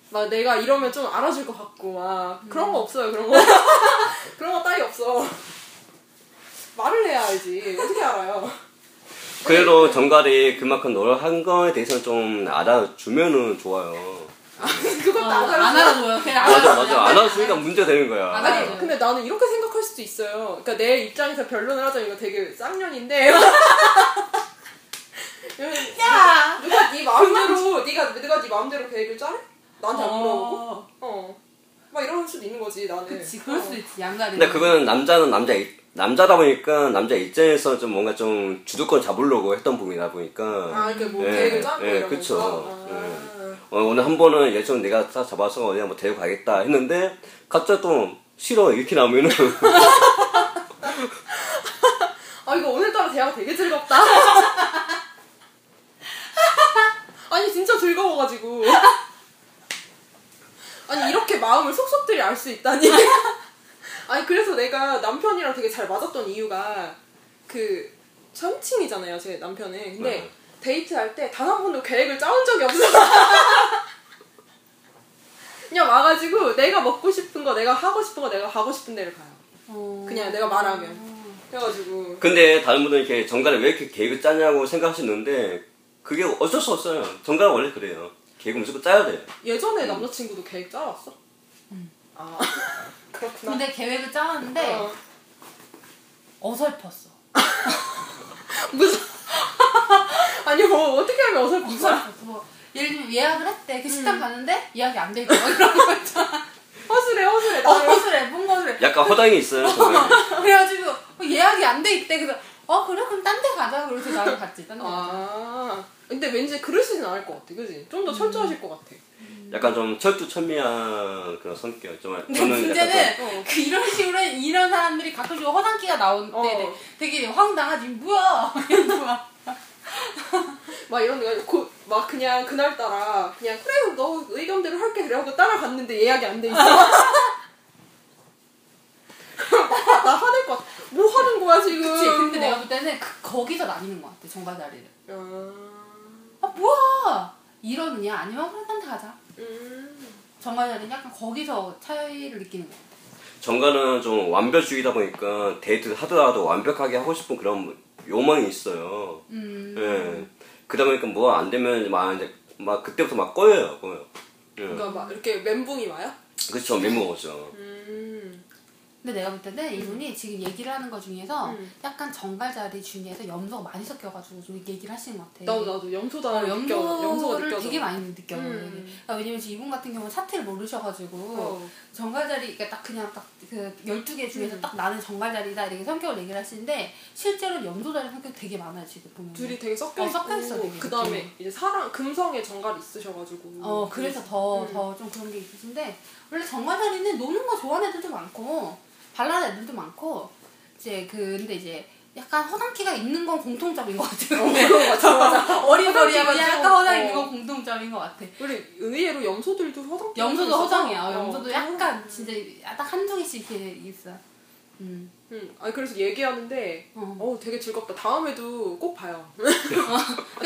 막 내가 이러면 좀 알아줄 것 같고 막 그런 거 없어요 그런 거 그런 거 따위 없어. 말을 해야 알지 어떻게 알아요? 그래도 정갈이 그만큼 노력한 거에 대해서는 좀 알아주면은 좋아요. 그것도 어, 안안 알아줘. 알아줘요. 그냥 안 맞아, 알아줘요. 맞아. 안아주니까 문제 되는 거야. 안 아니 알아줘요. 근데 나는 이렇게 생각할 수도 있어요. 그러니까 내 입장에서 변론을 하자면 이거 되게 쌍년인데. 야! 누가 네 마음대로 네가 네가 네 마음대로 계획을 짜래? 나한테 안 물어보고. 어. 어. 막 이럴 수도 있는 거지 나는. 그치, 그럴 어. 수도 있지, 양다리. 근데 그거는 남자는 남자 입- 남자다 보니까 남자 입장에서 좀 뭔가 좀 주도권 잡으려고 했던 부분이다 보니까 아, 이렇게 뭐 예, 계획을 짜고 예. 그쵸. 아. 예. 어, 오늘 한 번은 예전 내가 딱 잡아서 어디 한번 데리고 가겠다 했는데 갑자기 또 싫어 이렇게 나오면은 아 이거 오늘따라 대화가 되게 즐겁다. 아니 진짜 즐거워가지고. 아니 이렇게 마음을 속속들이 알 수 있다니. 아니 그래서 내가 남편이랑 되게 잘 맞았던 이유가 그 천칭이잖아요 제 남편은. 근데 네. 데이트할 때 단 한 번도 계획을 짜온 적이 없어. 그냥 와가지고 내가 먹고 싶은 거, 내가 하고 싶은 거, 내가 가고 싶은 데를 가요. 어. 그냥 내가 말하면. 그래가지고 근데 다른 분들은 이렇게 정갈에 왜 이렇게 계획을 짜냐고 생각하시는데 그게 어쩔 수 없어요. 정가는 원래 그래요. 계획 무조건 짜야 돼요. 예전에 남자친구도 계획 짜왔어? 아 그렇구나. 근데 계획을 짜왔는데 어. 어설펐어. 무슨 아니 뭐 어떻게 하면? 어설펐어. 뭐 예를 들면 예약을 했대. 그 식당 갔는데 예약이 안돼 있고 뭐 이런 거 있잖아. 허술해 허술해. 어, 허술해. 뭔가 허술해. 약간 허당이 있어요. 정말. 그래가지고 어, 예약이 안 돼 있대. 그래서 어 그래 그럼 딴 데 가자. 그래서 나랑 갔지. 딴 데. 아 근데 왠지 그러시진 않을 것 같아, 그지? 좀 더 철저하실 것 같아. 약간 좀 철두철미한 그런 성격. 정말 근데 저는 문제는 약간 어. 그 이런 식으로 이런 사람들이 가끔씩 허당기가 나올 때 어. 되게 황당하지 뭐야 이런 거야 막 이런 데가 고, 막 그냥 그날따라 그냥 그래 너 의견대로 할게 그래 하고 따라갔는데 예약이 안 돼 있어. 나, 나 화낼 것 같아. 뭐 하는 거야 지금? 그치 근데 내가 볼 때는 그, 거기서 나뉘는 것 같아 정가 자리를 아, 아 뭐야 이러느냐 아니면 딴데 가자 음. 정가 자리는 약간 거기서 차이를 느끼는 것 같아 정가는 좀 완벽주의다 보니까 데이트 하더라도 완벽하게 하고 싶은 그런 욕망이 있어요. 음 예. 그러다 보니까 뭐 안 되면 막 이제 막 그때부터 막 꺼여요, 꺼요. 예. 그러니까 막 이렇게 멘붕이 와요? 그렇죠, 멘붕 오죠. 음. 근데 내가 볼 때는 이분이 지금 얘기를 하는 것 중에서 음. 약간 정갈 자리 중에서 염소가 많이 섞여가지고 좀 얘기를 하시는 것 같아 나도 나도 염소다 어, 느껴. 염소가 염소를 느껴져. 되게 많이 느껴요. 음. 그러니까 왜냐면 지금 이분 같은 경우는 사태를 모르셔가지고 어. 정갈자리 그러니까 딱 그냥 딱그 12개 중에서 음. 딱 나는 정갈자리다 이렇게 성격을 얘기를 하시는데 실제로 염소자리 성격 되게 많아요 지금 보면. 둘이 되게 섞여 어, 섞여 있어, 그 다음에. 이제 사랑 금성의 정갈이 있으셔가지고 어 그래서 더 음. 더좀 그런 게 있으신데 원래 정갈자리는 노는 거 좋아하는 애들도 많고 발랄한 애들도 많고 이제 그 근데 이제 약간 허당키가 있는 건 공통점인 것 같아요. 어, 그런 거 같아 허당키가 약간 좀, 허당 어. 있는 건 공통점인 것 같아. 우리 의외로 염소들도 허당 염소도 허당이야. 어, 염소도 약간 진짜 딱 한두 개씩 이렇게 있어. 음. 응. 아니 그래서 얘기하는데 어. 어 되게 즐겁다. 다음에도 꼭 봐요. 그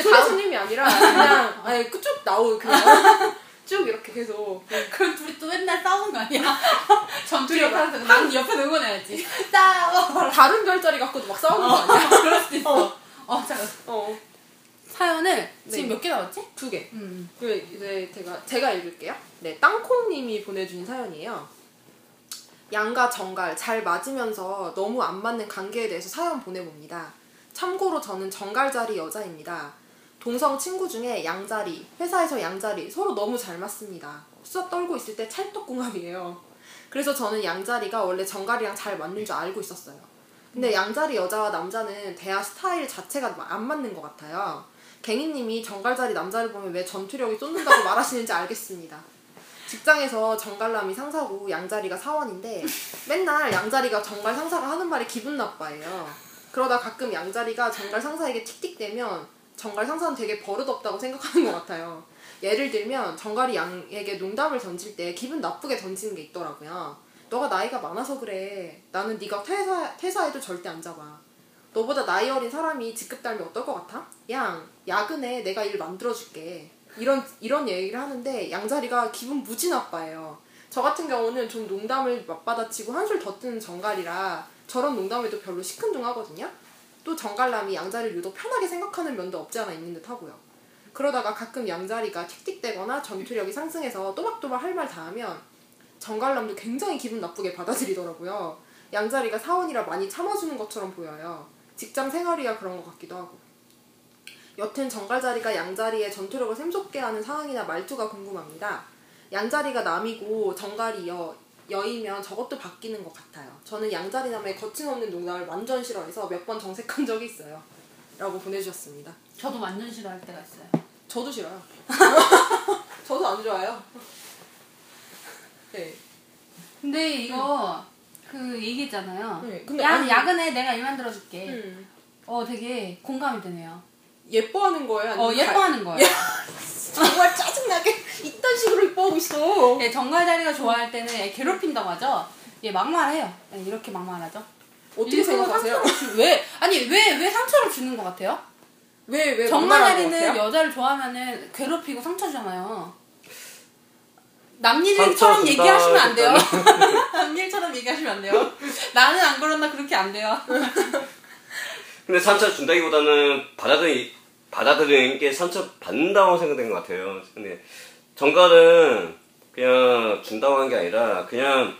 소리 다음- 스님이 아니라 그냥 아니 쭉 나오 그냥 쭉 이렇게 계속 그럼 둘이 또 맨날 싸우는 거 아니야? 전투리 둘이 옆에서 난 옆에서 응원해야지. 싸워. 다른 별자리 갖고도 막 싸우는 거 아니야? 그럴 수도 있어. 어, 잠깐. 어. 사연을 지금 네. 몇개 나왔지? 두 개. 음. 그 이제 제가 제가 읽을게요. 네, 땅콩님이 보내주신 사연이에요. 양가 정갈 잘 맞으면서 너무 안 맞는 관계에 대해서 사연 보내봅니다. 참고로 저는 정갈 자리 여자입니다. 동성 친구 중에 양자리, 회사에서 양자리 서로 너무 잘 맞습니다. 수다 떨고 있을 때 찰떡궁합이에요. 그래서 저는 양자리가 원래 정갈이랑 잘 맞는 줄 알고 있었어요. 근데 양자리 여자와 남자는 대화 스타일 자체가 안 맞는 것 같아요. 갱이님이 정갈자리 남자를 보면 왜 전투력이 쏟는다고 말하시는지 알겠습니다. 직장에서 정갈남이 상사고 양자리가 사원인데 맨날 양자리가 정갈 상사가 하는 말이 기분 나빠해요. 그러다 가끔 양자리가 정갈 상사에게 틱틱대면 정갈 상사는 되게 버릇없다고 생각하는 것 같아요. 예를 들면 정갈이 양에게 농담을 던질 때 기분 나쁘게 던지는 게 있더라고요. 너가 나이가 많아서 그래. 나는 네가 퇴사, 퇴사해도 절대 안 잡아. 너보다 나이 어린 사람이 직급 달면 어떨 것 같아? 양, 야근해. 내가 일 만들어줄게. 이런, 이런 얘기를 하는데 양자리가 기분 무지 나빠해요. 저 같은 경우는 좀 농담을 맞받아치고 한술 더 뜨는 정갈이라 저런 농담에도 별로 시큰둥하거든요. 또 정갈남이 양자리를 유독 편하게 생각하는 면도 없지 않아 있는 듯 하고요. 그러다가 가끔 양자리가 틱틱대거나 전투력이 상승해서 또박또박 할 말 다 하면 정갈남도 굉장히 기분 나쁘게 받아들이더라고요. 양자리가 사원이라 많이 참아주는 것처럼 보여요. 직장 생활이야 그런 것 같기도 하고. 여튼 정갈자리가 양자리의 전투력을 샘솟게 하는 상황이나 말투가 궁금합니다. 양자리가 남이고 정갈이 여, 여이면 저것도 바뀌는 것 같아요. 저는 양자리 남의 거침없는 농담을 완전 싫어해서 몇 번 정색한 적이 있어요. 라고 보내주셨습니다. 저도 완전 싫어할 때가 있어요. 저도 싫어요. 저도 안 좋아요. 네. 근데 이거 그 얘기했잖아요. 네, 근데 야, 아니- 야근에 내가 일 만 들어줄게. 음. 어, 되게 공감이 되네요. 예뻐하는 거예요? 어, 예뻐하는 거예요. 정말 짜증나게 이딴 식으로 예뻐하고 있어. 예, 정갈자리가 좋아할 때는 애 괴롭힌다고 하죠. 예, 막말해요. 예, 이렇게 막말하죠. 어떻게 생각하세요? 상처를 주- 왜? 아니, 왜, 왜 상처를 주는 것 같아요? 왜, 왜 같아요? 여자를 좋아하면은 괴롭히고 상처 주잖아요. 남 상처 일처럼 준다, 얘기하시면 안 돼요. 그랬더니. 남 일처럼 얘기하시면 안 돼요. 나는 안 그런다 그렇게 안 돼요. 근데 상처 준다기보다는 받아들이 받아들이는 게 상처 받는다고 생각된 것 같아요. 근데 정갈은 그냥 준다고 한게 아니라 그냥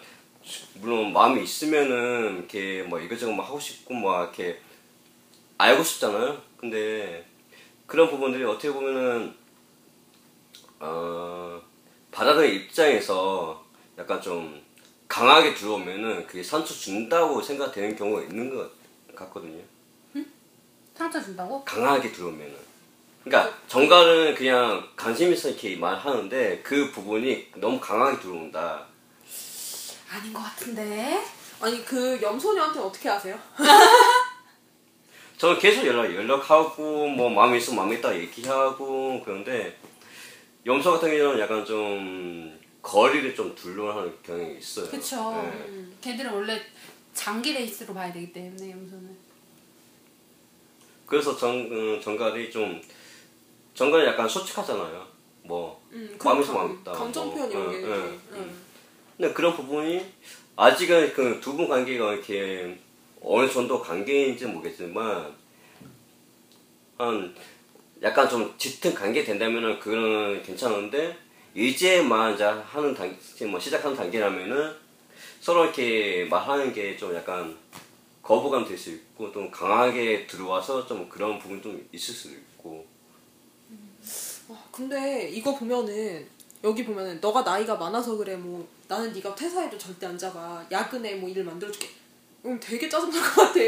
물론 마음이 있으면은 이렇게 뭐 이것저것 막 하고 싶고 막 이렇게 알고 싶잖아요. 근데 그런 부분들이 어떻게 보면은 어, 받아들이는 입장에서 약간 좀 강하게 들어오면은 그게 상처 준다고 생각되는 경우가 있는 것 같거든요. 상처 준다고? 강하게 들어오면은. 그러니까 정갈은 그냥 관심 있어 이렇게 말하는데 그 부분이 너무 강하게 들어온다. 아닌 것 같은데. 아니 그 염소녀한테 어떻게 아세요? 저는 계속 연락 연락하고 뭐 마음에 있으면 마음에 있다 얘기하고 그런데 염소 같은 경우는 약간 좀 거리를 좀 둘러 하는 경향이 있어요. 그쵸. 네. 걔들은 원래 장기 레이스로 봐야 되기 때문에 염소는. 그래서 정 음, 정갈이 좀 정갈이 약간 솔직하잖아요. 뭐 음, 마음에 그렇죠. 있으면 마음에 있다. 감정 뭐, 표현 이런 응, 게. 근데 그런 부분이 아직은 그 두 분 관계가 이렇게 어느 정도 관계인지 는 모르겠지만 한 약간 좀 짙은 관계 된다면은 그거는 괜찮은데 이제만 이제 하는 단계 뭐 시작하는 단계라면은 서로 이렇게 말하는 게 좀 약간 거부감 될 수 있고 좀 강하게 들어와서 좀 그런 부분 좀 있을 수 있고. 아, 근데 이거 보면은 여기 보면은 너가 나이가 많아서 그래 뭐 나는 네가 퇴사해도 절대 안 잡아. 야근에 뭐일 만들어줄게 그럼 되게 짜증날 것 같아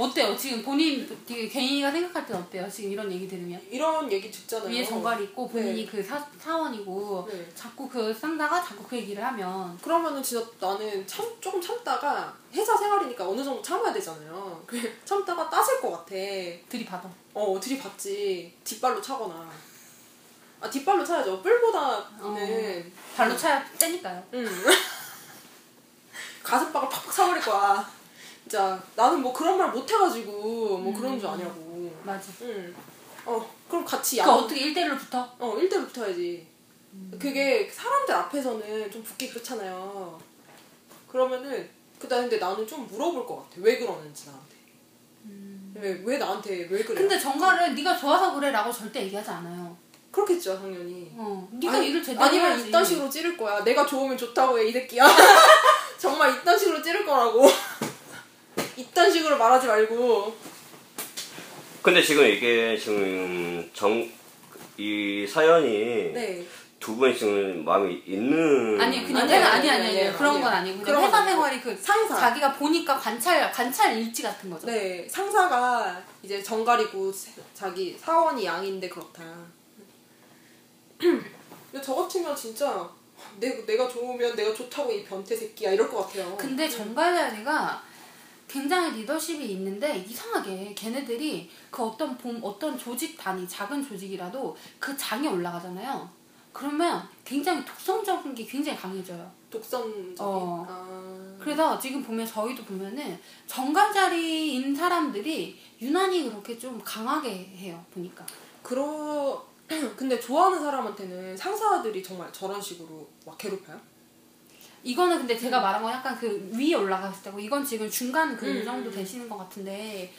어때요? 지금 본인 되게 개인이가 생각할 땐 어때요? 지금 이런 얘기 들으면? 이런 얘기 듣잖아요 위에 정갈이 있고 본인이 네. 그 사, 사원이고 네. 자꾸 그 상사가 자꾸 그 얘기를 하면 그러면은 진짜 나는 참 조금 참다가 회사 생활이니까 어느 정도 참아야 되잖아요 그래 참다가 따질 것 같아 들이받아. 어 들이받지 뒷발로 차거나 아 뒷발로 차야죠 뿔보다는 발로 차야 떼니까요. 응. 가슴팍을 팍팍 차버릴 거야. 진짜 나는 뭐 그런 말 못 해가지고 뭐 그런 줄 아냐고. 맞아. 응. 어 그럼 같이 그 야. 어떻게 1대1로 붙어? 어 1대 붙어야지. 그게 사람들 앞에서는 좀 붙기 그렇잖아요. 그러면은 그다 근데 나는 좀 물어볼 것 같아. 왜 그러는지 나한테. 왜, 왜 나한테 왜 그래? 근데 정갈은 네가 좋아서 그래라고 절대 얘기하지 않아요. 그렇겠죠 당연히. 어. 네가 아니, 일을 제대로 아니면 해야지. 이딴 식으로 찌를 거야. 내가 좋으면 좋다고 해, 이 새끼야. 정말 이딴 식으로 찌를 거라고. 이딴 식으로 말하지 말고. 근데 지금 이게 지금 정 이 사연이 네. 두 분이 지금 마음이 있는 아니 그냥 아니, 아니, 아니 아니 아니, 아니 아니, 그런. 건 아니고 그런 회사. 생활이 그 상사. 자기가 보니까 관찰 관찰 일지 같은 거죠. 네. 상사가 이제 정갈이고 세- 자기 사원이 양인데 그렇다. 근데 저 같으면 진짜 내, 내가 좋으면 내가 좋다고 이 변태 새끼야 이럴 것 같아요. 근데 정갈자리가 굉장히 리더십이 있는데 이상하게 걔네들이 그 어떤 봄 어떤 조직 단위 작은 조직이라도 그 장에 올라가잖아요. 그러면 굉장히 독성적인 게 굉장히 강해져요. 독선적인. 어. 아. 그래서 지금 보면 저희도 보면은 정갈자리인 사람들이 유난히 그렇게 좀 강하게 해요 보니까. 그러 근데 좋아하는 사람한테는 상사들이 정말 저런 식으로 막 괴롭혀요? 이거는 근데 제가 말한 건 약간 그 위에 올라갔을 때고 이건 지금 중간 그 음, 정도 음. 되시는 것 같은데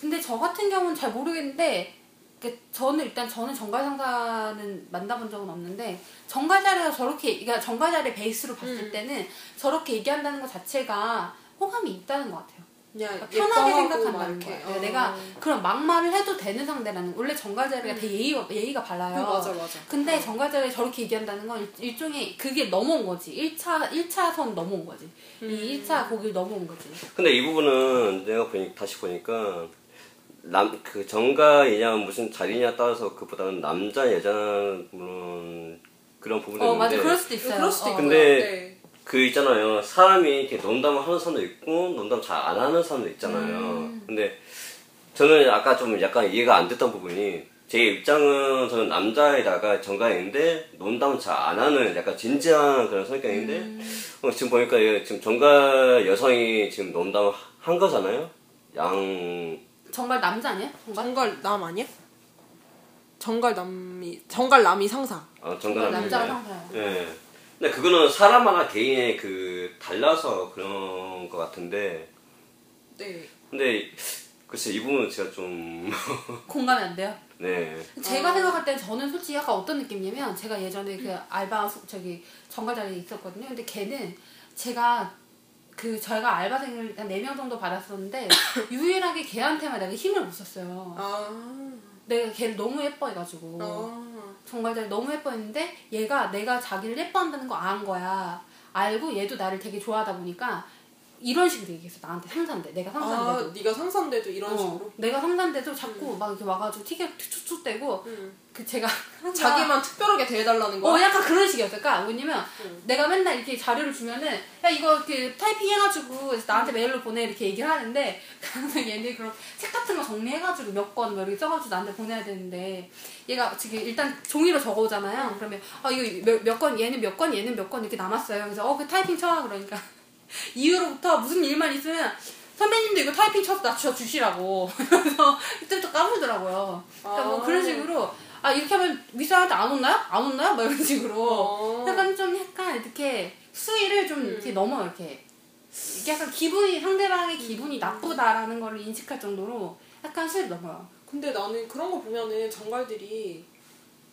근데 저 같은 경우는 잘 모르겠는데 그 저는 일단 저는 정갈 상사는 만나본 적은 없는데 정갈 자리가 저렇게 그러니까 정갈 자리 베이스로 봤을 음. 때는 저렇게 얘기한다는 것 자체가 호감이 있다는 것 같아요. 그냥 그러니까 편하게 거예요. 이렇게. 어. 내가 그런 막말을 해도 되는 상대라는 원래 정갈 자리가 되게 예의가, 예의가 발라요. 그 맞아 맞아. 근데 정갈자리 저렇게 얘기한다는 건 일- 일종의 그게 넘어온 거지. 1차, 1차선 넘어온 거지. 음. 이 1차 거길 넘어온 거지. 근데 이 부분은 내가 보니 다시 보니까 남 그 정가이냐 무슨 자리냐 따라서 그보다는 남자 여자 물론 그런 부분이 어, 맞아. 있는데 그럴 수도 있어요. 그럴 수도 어. 있고요. 근데 네. 그 있잖아요 사람이 이렇게 농담을 하는 사람도 있고 농담 잘 안 하는 사람도 있잖아요. 음. 근데 저는 아까 좀 약간 이해가 안 됐던 부분이 제 입장은 저는 남자에다가 정가인데 농담 잘안 하는 약간 진지한 그런 성격인데 음. 어, 지금 보니까 얘 지금 정가 여성이 지금 농담을 한 거잖아요. 양 정갈 남자 아니야? 정갈? 정갈 남 아니야? 정갈 남이 정갈 남이 상사. 어, 정갈 정가 남자가 상사야. 예. 근데 그거는 사람마다 개인의 그 달라서 그런 것 같은데 네. 근데 글쎄 이 부분은 제가 좀 공감이 안 돼요. 네. 제가 어. 생각할 때 저는 솔직히 약간 어떤 느낌이냐면 제가 예전에 그 알바 소- 저기 정가 자리에 있었거든요. 근데 걔는 제가 그 저희가 알바생을 한 4명 정도 받았었는데 유일하게 걔한테만 내가 힘을 못 썼어요. 아. 내가 걔를 너무 예뻐해가지고 아. 정말 잘 너무 예뻐했는데 얘가 내가 자기를 예뻐한다는 거 안 거야. 알고 얘도 나를 되게 좋아하다 보니까 이런 식으로 얘기했어. 나한테 상사인데 내가 상사인데도. 아, 네가 상사인데도 이런 어, 식으로. 내가 상사인데도 자꾸 막 이렇게 와가지고 튀겨 툭툭대고 응. 그 제가 자기만 특별하게 대해달라는 거야. 어 약간 그런 식이었을까 뭐냐면 응. 내가 맨날 이렇게 자료를 주면은 야 이거 그 타이핑 해가지고 나한테 메일로 보내 이렇게 얘기를 하는데 항상 얘네 그런 책 같은 거 정리해가지고 몇권뭐 이렇게 써가지고 나한테 보내야 되는데 얘가 지금 일단 종이로 적어오잖아요. 그러면 아 이거 몇건 얘는 몇 건 얘는 몇 건 이렇게 남았어요. 그래서 어 그 타이핑 쳐와 그러니까 이후로부터 무슨 일만 있으면 선배님도 이거 타이핑 쳐서 나줘 주시라고 그래서 그때부터 까불더라고요 그러니까 뭐 아. 그런 식으로 아 이렇게 하면 윗사람한테 안 혼나요? 안 혼나요? 막 이런 식으로 어. 약간 좀 약간 이렇게 수위를 좀 이렇게 넘어 이렇게 이게 약간 기분이 상대방의 기분이 나쁘다라는 걸 인식할 정도로 약간 수위를 넘어요. 근데 나는 그런 거 보면은 정갈들이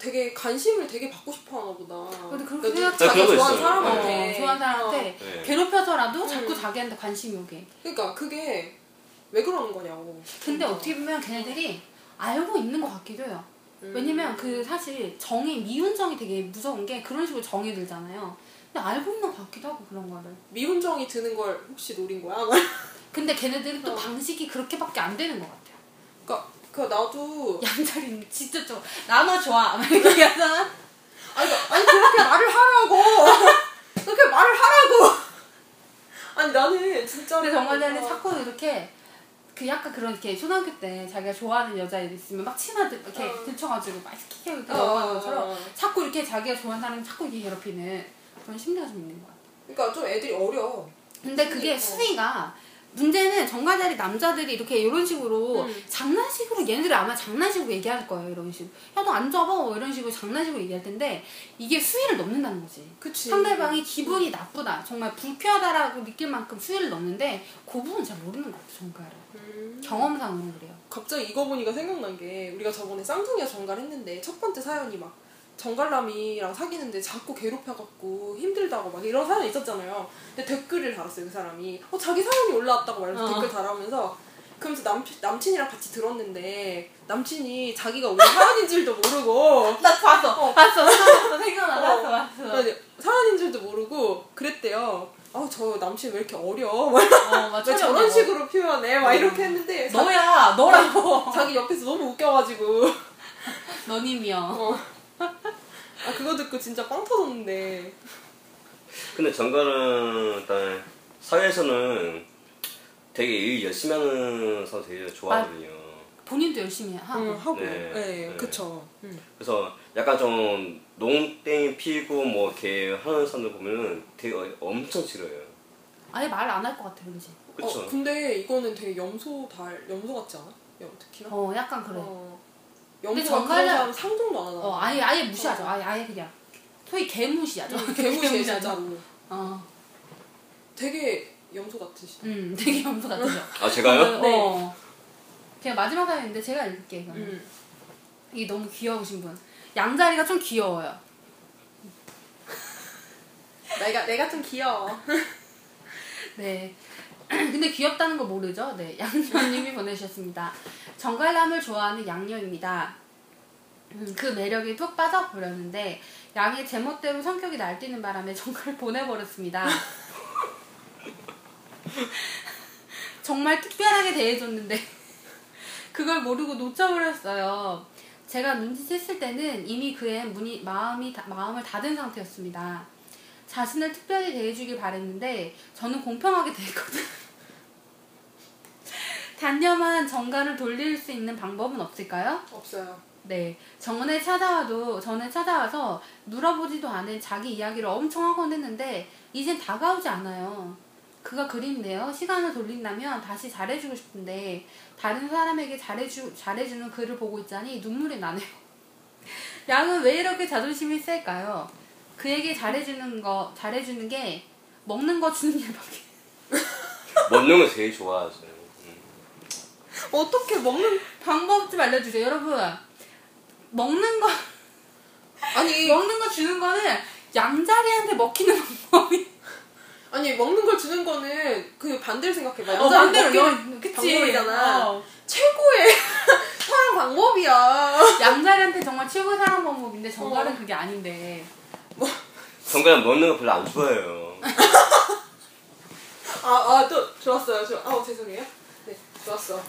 되게 관심을 되게 받고 싶어 하나 보다. 근데 그렇게 그러니까 생각- 자기 그런 거 좋아하는. 사람한테. 어, 좋아하는 사람한테 네. 괴롭혀서라도 자꾸 음. 자기한테 관심이 오게. 그러니까 그게 왜 그러는 거냐고. 근데 그러니까. 어떻게 보면 걔네들이 알고 있는 것 같기도 해요. 음. 왜냐면 그 사실 정이 미운 정이 되게 무서운 게 그런 식으로 정이 들잖아요. 근데 알고 있는 것 같기도 하고 그런 거를. 미운 정이 드는 걸 혹시 노린 거야? 근데 걔네들은 또 어. 방식이 그렇게밖에 안 되는 것 같아요. 그러니까 그 나도 양자리는 진짜 좋아. 나너 좋아. 막 이렇게 얘기하잖아. 아니, 아니 그렇게 말을 하라고. 그렇게 말을 하라고. 아니 나는 진짜. 근데 정관장은 자꾸 이렇게 그 약간 그런 이렇게 초등학교 때 자기가 좋아하는 여자애 있으면 막 치마 들 이렇게 어. 들쳐가지고 막 이렇게 이렇게 어, 넘어가는 어, 것처럼 어. 자꾸 이렇게 자기가 좋아하는 사람 자꾸 이렇게 괴롭히는 그런 심리가 좀 있는 것 같아. 그러니까 좀 애들이 어려. 근데 그게 어. 수위가 문제는 정가자리 남자들이 이렇게 이런 식으로 음. 장난식으로 얘네들이 아마 장난식으로 얘기할 거예요 이런 식으로 야 너안 잡아 뭐 이런 식으로 장난식으로 얘기할 텐데 이게 수위를 넘는다는 거지 그치. 상대방이 기분이 나쁘다 정말 불쾌하다라고 느낄 만큼 수위를 넘는데 그 부분 잘 모르는 것 같아 정가를 음. 경험상으로 그래요 갑자기 이거 보니까 생각난 게 우리가 저번에 쌍둥이가 정갈 했는데 첫 번째 사연이 막 정갈남이랑 사귀는데 자꾸 괴롭혀갖고 힘들다고 막 이런 사연이 있었잖아요. 근데 댓글을 달았어요 그 사람이. 어 자기 사연이 올라왔다고 말해서 어. 댓글 달아오면서 그러면서 남, 남친이랑 같이 들었는데 남친이 자기가 우리 사연인 줄도 모르고 나 봤어 봤어 생각났어 생각나 어. 봤어 봤어 사연인 줄도 모르고 그랬대요. 아 저 남친 왜 이렇게 어려? 어, 맞아. 왜 저런 식으로 표현해? 막 이렇게 했는데 자- 너야 너라고 자기 옆에서 너무 웃겨가지고 너님이요 어. 아 그거 듣고 진짜 빵 터졌는데 근데 정갈은 일단 사회에서는 되게 일 열심히 하는 사람 되게 좋아하거든요. 본인도 열심히 하고 응, 하고 네. 네, 네. 그쵸 응. 그래서 약간 좀 농땡이 피고 뭐 이렇게 하는 사람들 보면은 되게 어- 엄청 싫어요. 아예 말 안 할 것 같아 왠지 그쵸? 어, 근데 이거는 되게 염소 달 염소 같지 않아? 야, 특히나 어 약간 그래 어. 근데 정갈은- 그런 사람 상종도 안 하잖아. 어 아예 아예 무시하죠. 아예 아예 그냥. 소위 개무시하죠. 진짜로. 어, 되게 염소 같으시다 음 되게 염소 같으죠 아 제가요? 어, 어. 그냥 마지막 사연인데 제가 읽을게 이거는 응. 이게 너무 귀여우신 분. 양자리가 좀 귀여워요. 내가 내가 좀 귀여워. 네. 근데 귀엽다는 거 모르죠? 네. 양녀님이 보내주셨습니다. 정갈남을 좋아하는 양녀입니다. 음, 그 매력에 푹 빠져버렸는데 양의 제멋대로 성격이 날뛰는 바람에 정갈 보내버렸습니다. 정말 특별하게 대해줬는데 그걸 모르고 놓쳐버렸어요. 제가 눈치챘을 때는 이미 그의 마음이, 다- 마음을 닫은 상태였습니다. 자신을 특별히 대해주길 바랬는데 저는 공평하게 대했거든요. 단념한 정가를 돌릴 수 있는 방법은 없을까요? 없어요 네. 정원에 찾아와도, 전에 찾아와서 물어보지도 않은 자기 이야기를 엄청 하곤 했는데, 이젠 다가오지 않아요. 그가 그립네요. 시간을 돌린다면 다시 잘해주고 싶은데, 다른 사람에게 잘해주, 잘해주는 그를 보고 있자니 눈물이 나네요. 양은 왜 이렇게 자존심이 셀까요? 그에게 잘해주는 거, 잘해주는 게, 먹는 거 주는 일밖에. 먹는 거 제일 좋아하죠. 음. 어떻게 먹는 방법 좀 알려주세요, 여러분. 먹는 거 아니 먹는 거 주는 거는 양자리한테 먹히는 방법이. 아니 먹는 걸 주는 거는 그 반대로 생각해봐. 어, 양자리 그치. 방법이잖아. 어. 최고의 사랑 방법이야. 양자리한테 정말 최고의 사랑 방법인데 정갈은 어. 그게 아닌데. 정말 먹는 거 별로 안 좋아해요. 아, 아, 또 좋았어요. 좋 아, 죄송해요. 네, 좋았어.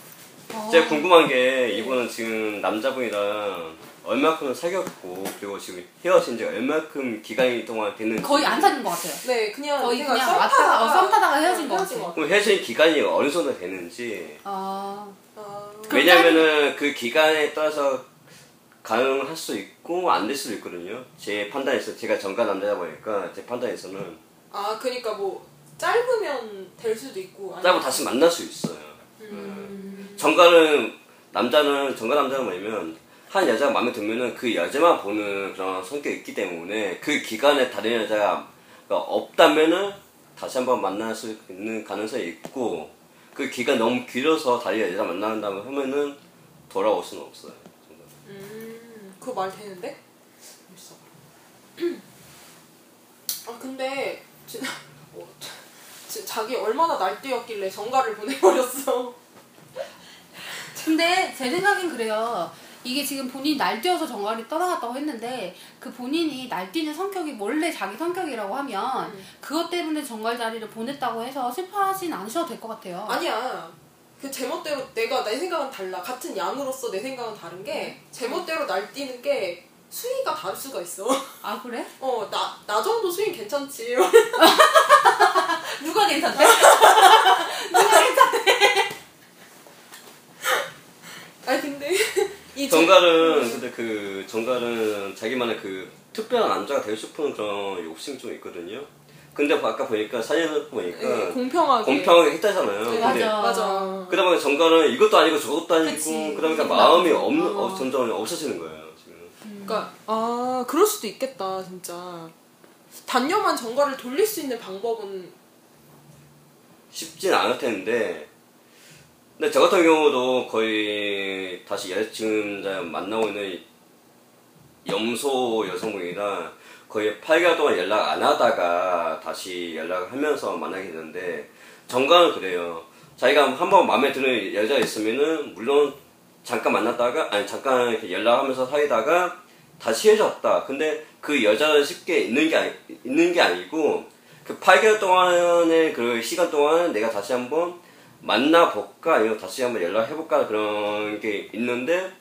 어. 제가 궁금한 게 이분은 지금 남자분이랑 얼마큼 사귀었고 그리고 지금 헤어진 지 얼마큼 기간이 동안 됐는지 거의 안 사귄 것 같아요. 네, 그냥 거의 그냥 썸 왔다가- 타다가 어, 썸 타다가 헤어진 것 헤어진 같아요. 그럼 헤어진 기간이 어느 정도 됐는지 아. 아, 왜냐면은 그 기간에 따라서 가능할 수 있고 안 될 수도 있거든요. 제 판단에서 제가 전가 남자다 보니까 제 판단에서는 아, 그니까 뭐 짧으면 될 수도 있고. 아니면- 짧고 다시 만날 수 있어요. 음. 정가는 남자는 정가 남자는 뭐냐면 한 여자가 마음에 들면은 그 여자만 보는 그런 성격이 있기 때문에 그 기간에 다른 여자가 없다면은 다시 한번 만날 수 있는 가능성이 있고 그 기간 너무 길어서 다른 여자 만난다고 하면은 돌아올 수는 없어요. 음, 그거 말 되는데? 있어. 아, 근데 진짜 어, 지- 자기 얼마나 날뛰었길래 정가를 보내버렸어. 근데 제 생각엔 그래요. 이게 지금 본인이 날뛰어서 정갈이 떠나갔다고 했는데 그 본인이 날뛰는 성격이 원래 자기 성격이라고 하면 음. 그것 때문에 정갈 자리를 보냈다고 해서 슬퍼하진 않으셔도 될 것 같아요. 아니야. 그 제멋대로 내가 내 생각은 달라. 같은 양으로서 내 생각은 다른 게 제멋대로 날뛰는 게 수위가 다를 수가 있어. 아 그래? 어, 나, 나 정도 수위 괜찮지. 누가 괜찮대? 아니, 근데 이 제- 정갈은 근데 그 정갈은 자기만의 그 특별한 남자가 되고 싶은 그런 욕심이 좀 있거든요. 근데 아까 보니까 사진을 보니까 네, 공평하게. 공평하게 했다잖아요. 네, 근데 맞아. 맞아. 그러다 보니까 정가는 이것도 아니고 저것도 아니고 그치. 그러니까 마음이. 없는 어. 어, 점점 없어지는 거예요 지금. 그러니까 아 그럴 수도 있겠다 진짜. 단념한 정가를 돌릴 수 있는 방법은 쉽진 않을 텐데. 근데 저 같은 경우도 거의 다시 여- 지금 이제 만나고 있는 염소 여성분이랑 거의 8개월 동안 연락 안 하다가 다시 연락을 하면서 만나게 됐는데 정가는 그래요. 자기가 한 번 마음에 드는 여자가 있으면은 물론 잠깐 만났다가 아니 잠깐 이렇게 연락하면서 사귀다가 다시 헤어졌다. 근데 그 여자는 쉽게 있는 게 아니, 있는 게 아니고 그 8개월 동안의 그 시간 동안 내가 다시 한번 만나볼까 아니면 다시 한번 연락해볼까 그런 게 있는데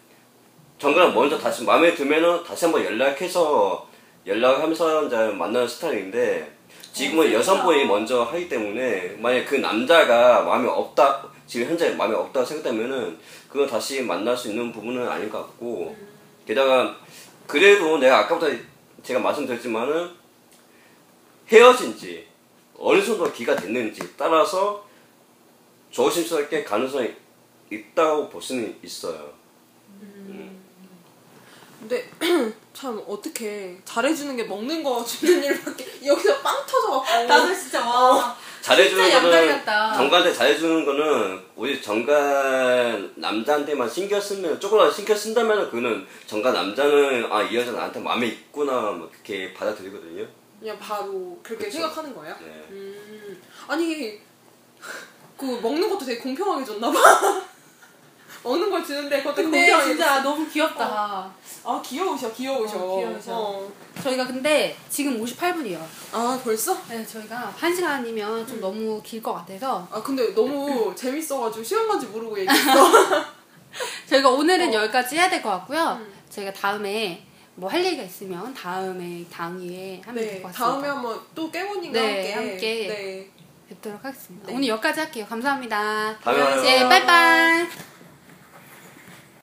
정글은 먼저 다시 마음에 들면은 다시 한번 연락해서 연락하면서 만나는 스타일인데 지금은 어, 여성분이 먼저 하기 때문에 만약 그 남자가 마음에 없다 지금 현재 마음에 없다고 생각되면은 그건 다시 만날 수 있는 부분은 아닌 것 같고 게다가 그래도 내가 아까부터 제가 말씀드렸지만은 헤어진 지 어느 정도 기가 됐는지 따라서 조심스럽게 가능성이 있다고 볼 수는 있어요. 근데 참 어떻게 잘해주는 게 먹는 거 주는 일밖에 여기서 빵 터져갖고 나도 진짜 와. 잘해주는 진짜 거는. 정가한테 잘해주는 거는 오히려 정가 남자한테만 신경 쓰면 조금이라도 신경 쓴다면 그거는 정가 남자는 아 이 여자 나한테 마음에 있구나 뭐 그렇게 받아들이거든요. 그냥 바로 그렇게 그쵸. 생각하는 거야? 네. 음, 아니 그 먹는 것도 되게 공평하게 줬나 봐. 먹는 걸 주는데 그것도 근데 진짜. 너무 귀엽다. 아 귀여우셔 귀여우셔. 어, 귀여우셔. 어. 저희가 근데 지금 58분이에요. 아 벌써? 네, 저희가 한 시간이면 좀 너무 길 것 같아서 아 근데 너무 재밌어가지고 시간 간지 모르고 얘기했어. 저희가 오늘은 어. 여기까지 해야 될 것 같고요. 음. 저희가 다음에 뭐할 얘기가 있으면 다음에 당위에 하면 될네것 같습니다. 다음에 한번 또 깨모님과 네, 함께, 함께. 네. 뵙도록 하겠습니다. 네. 오늘 여기까지 할게요. 감사합니다. 다음에. 네, 빠이빠이.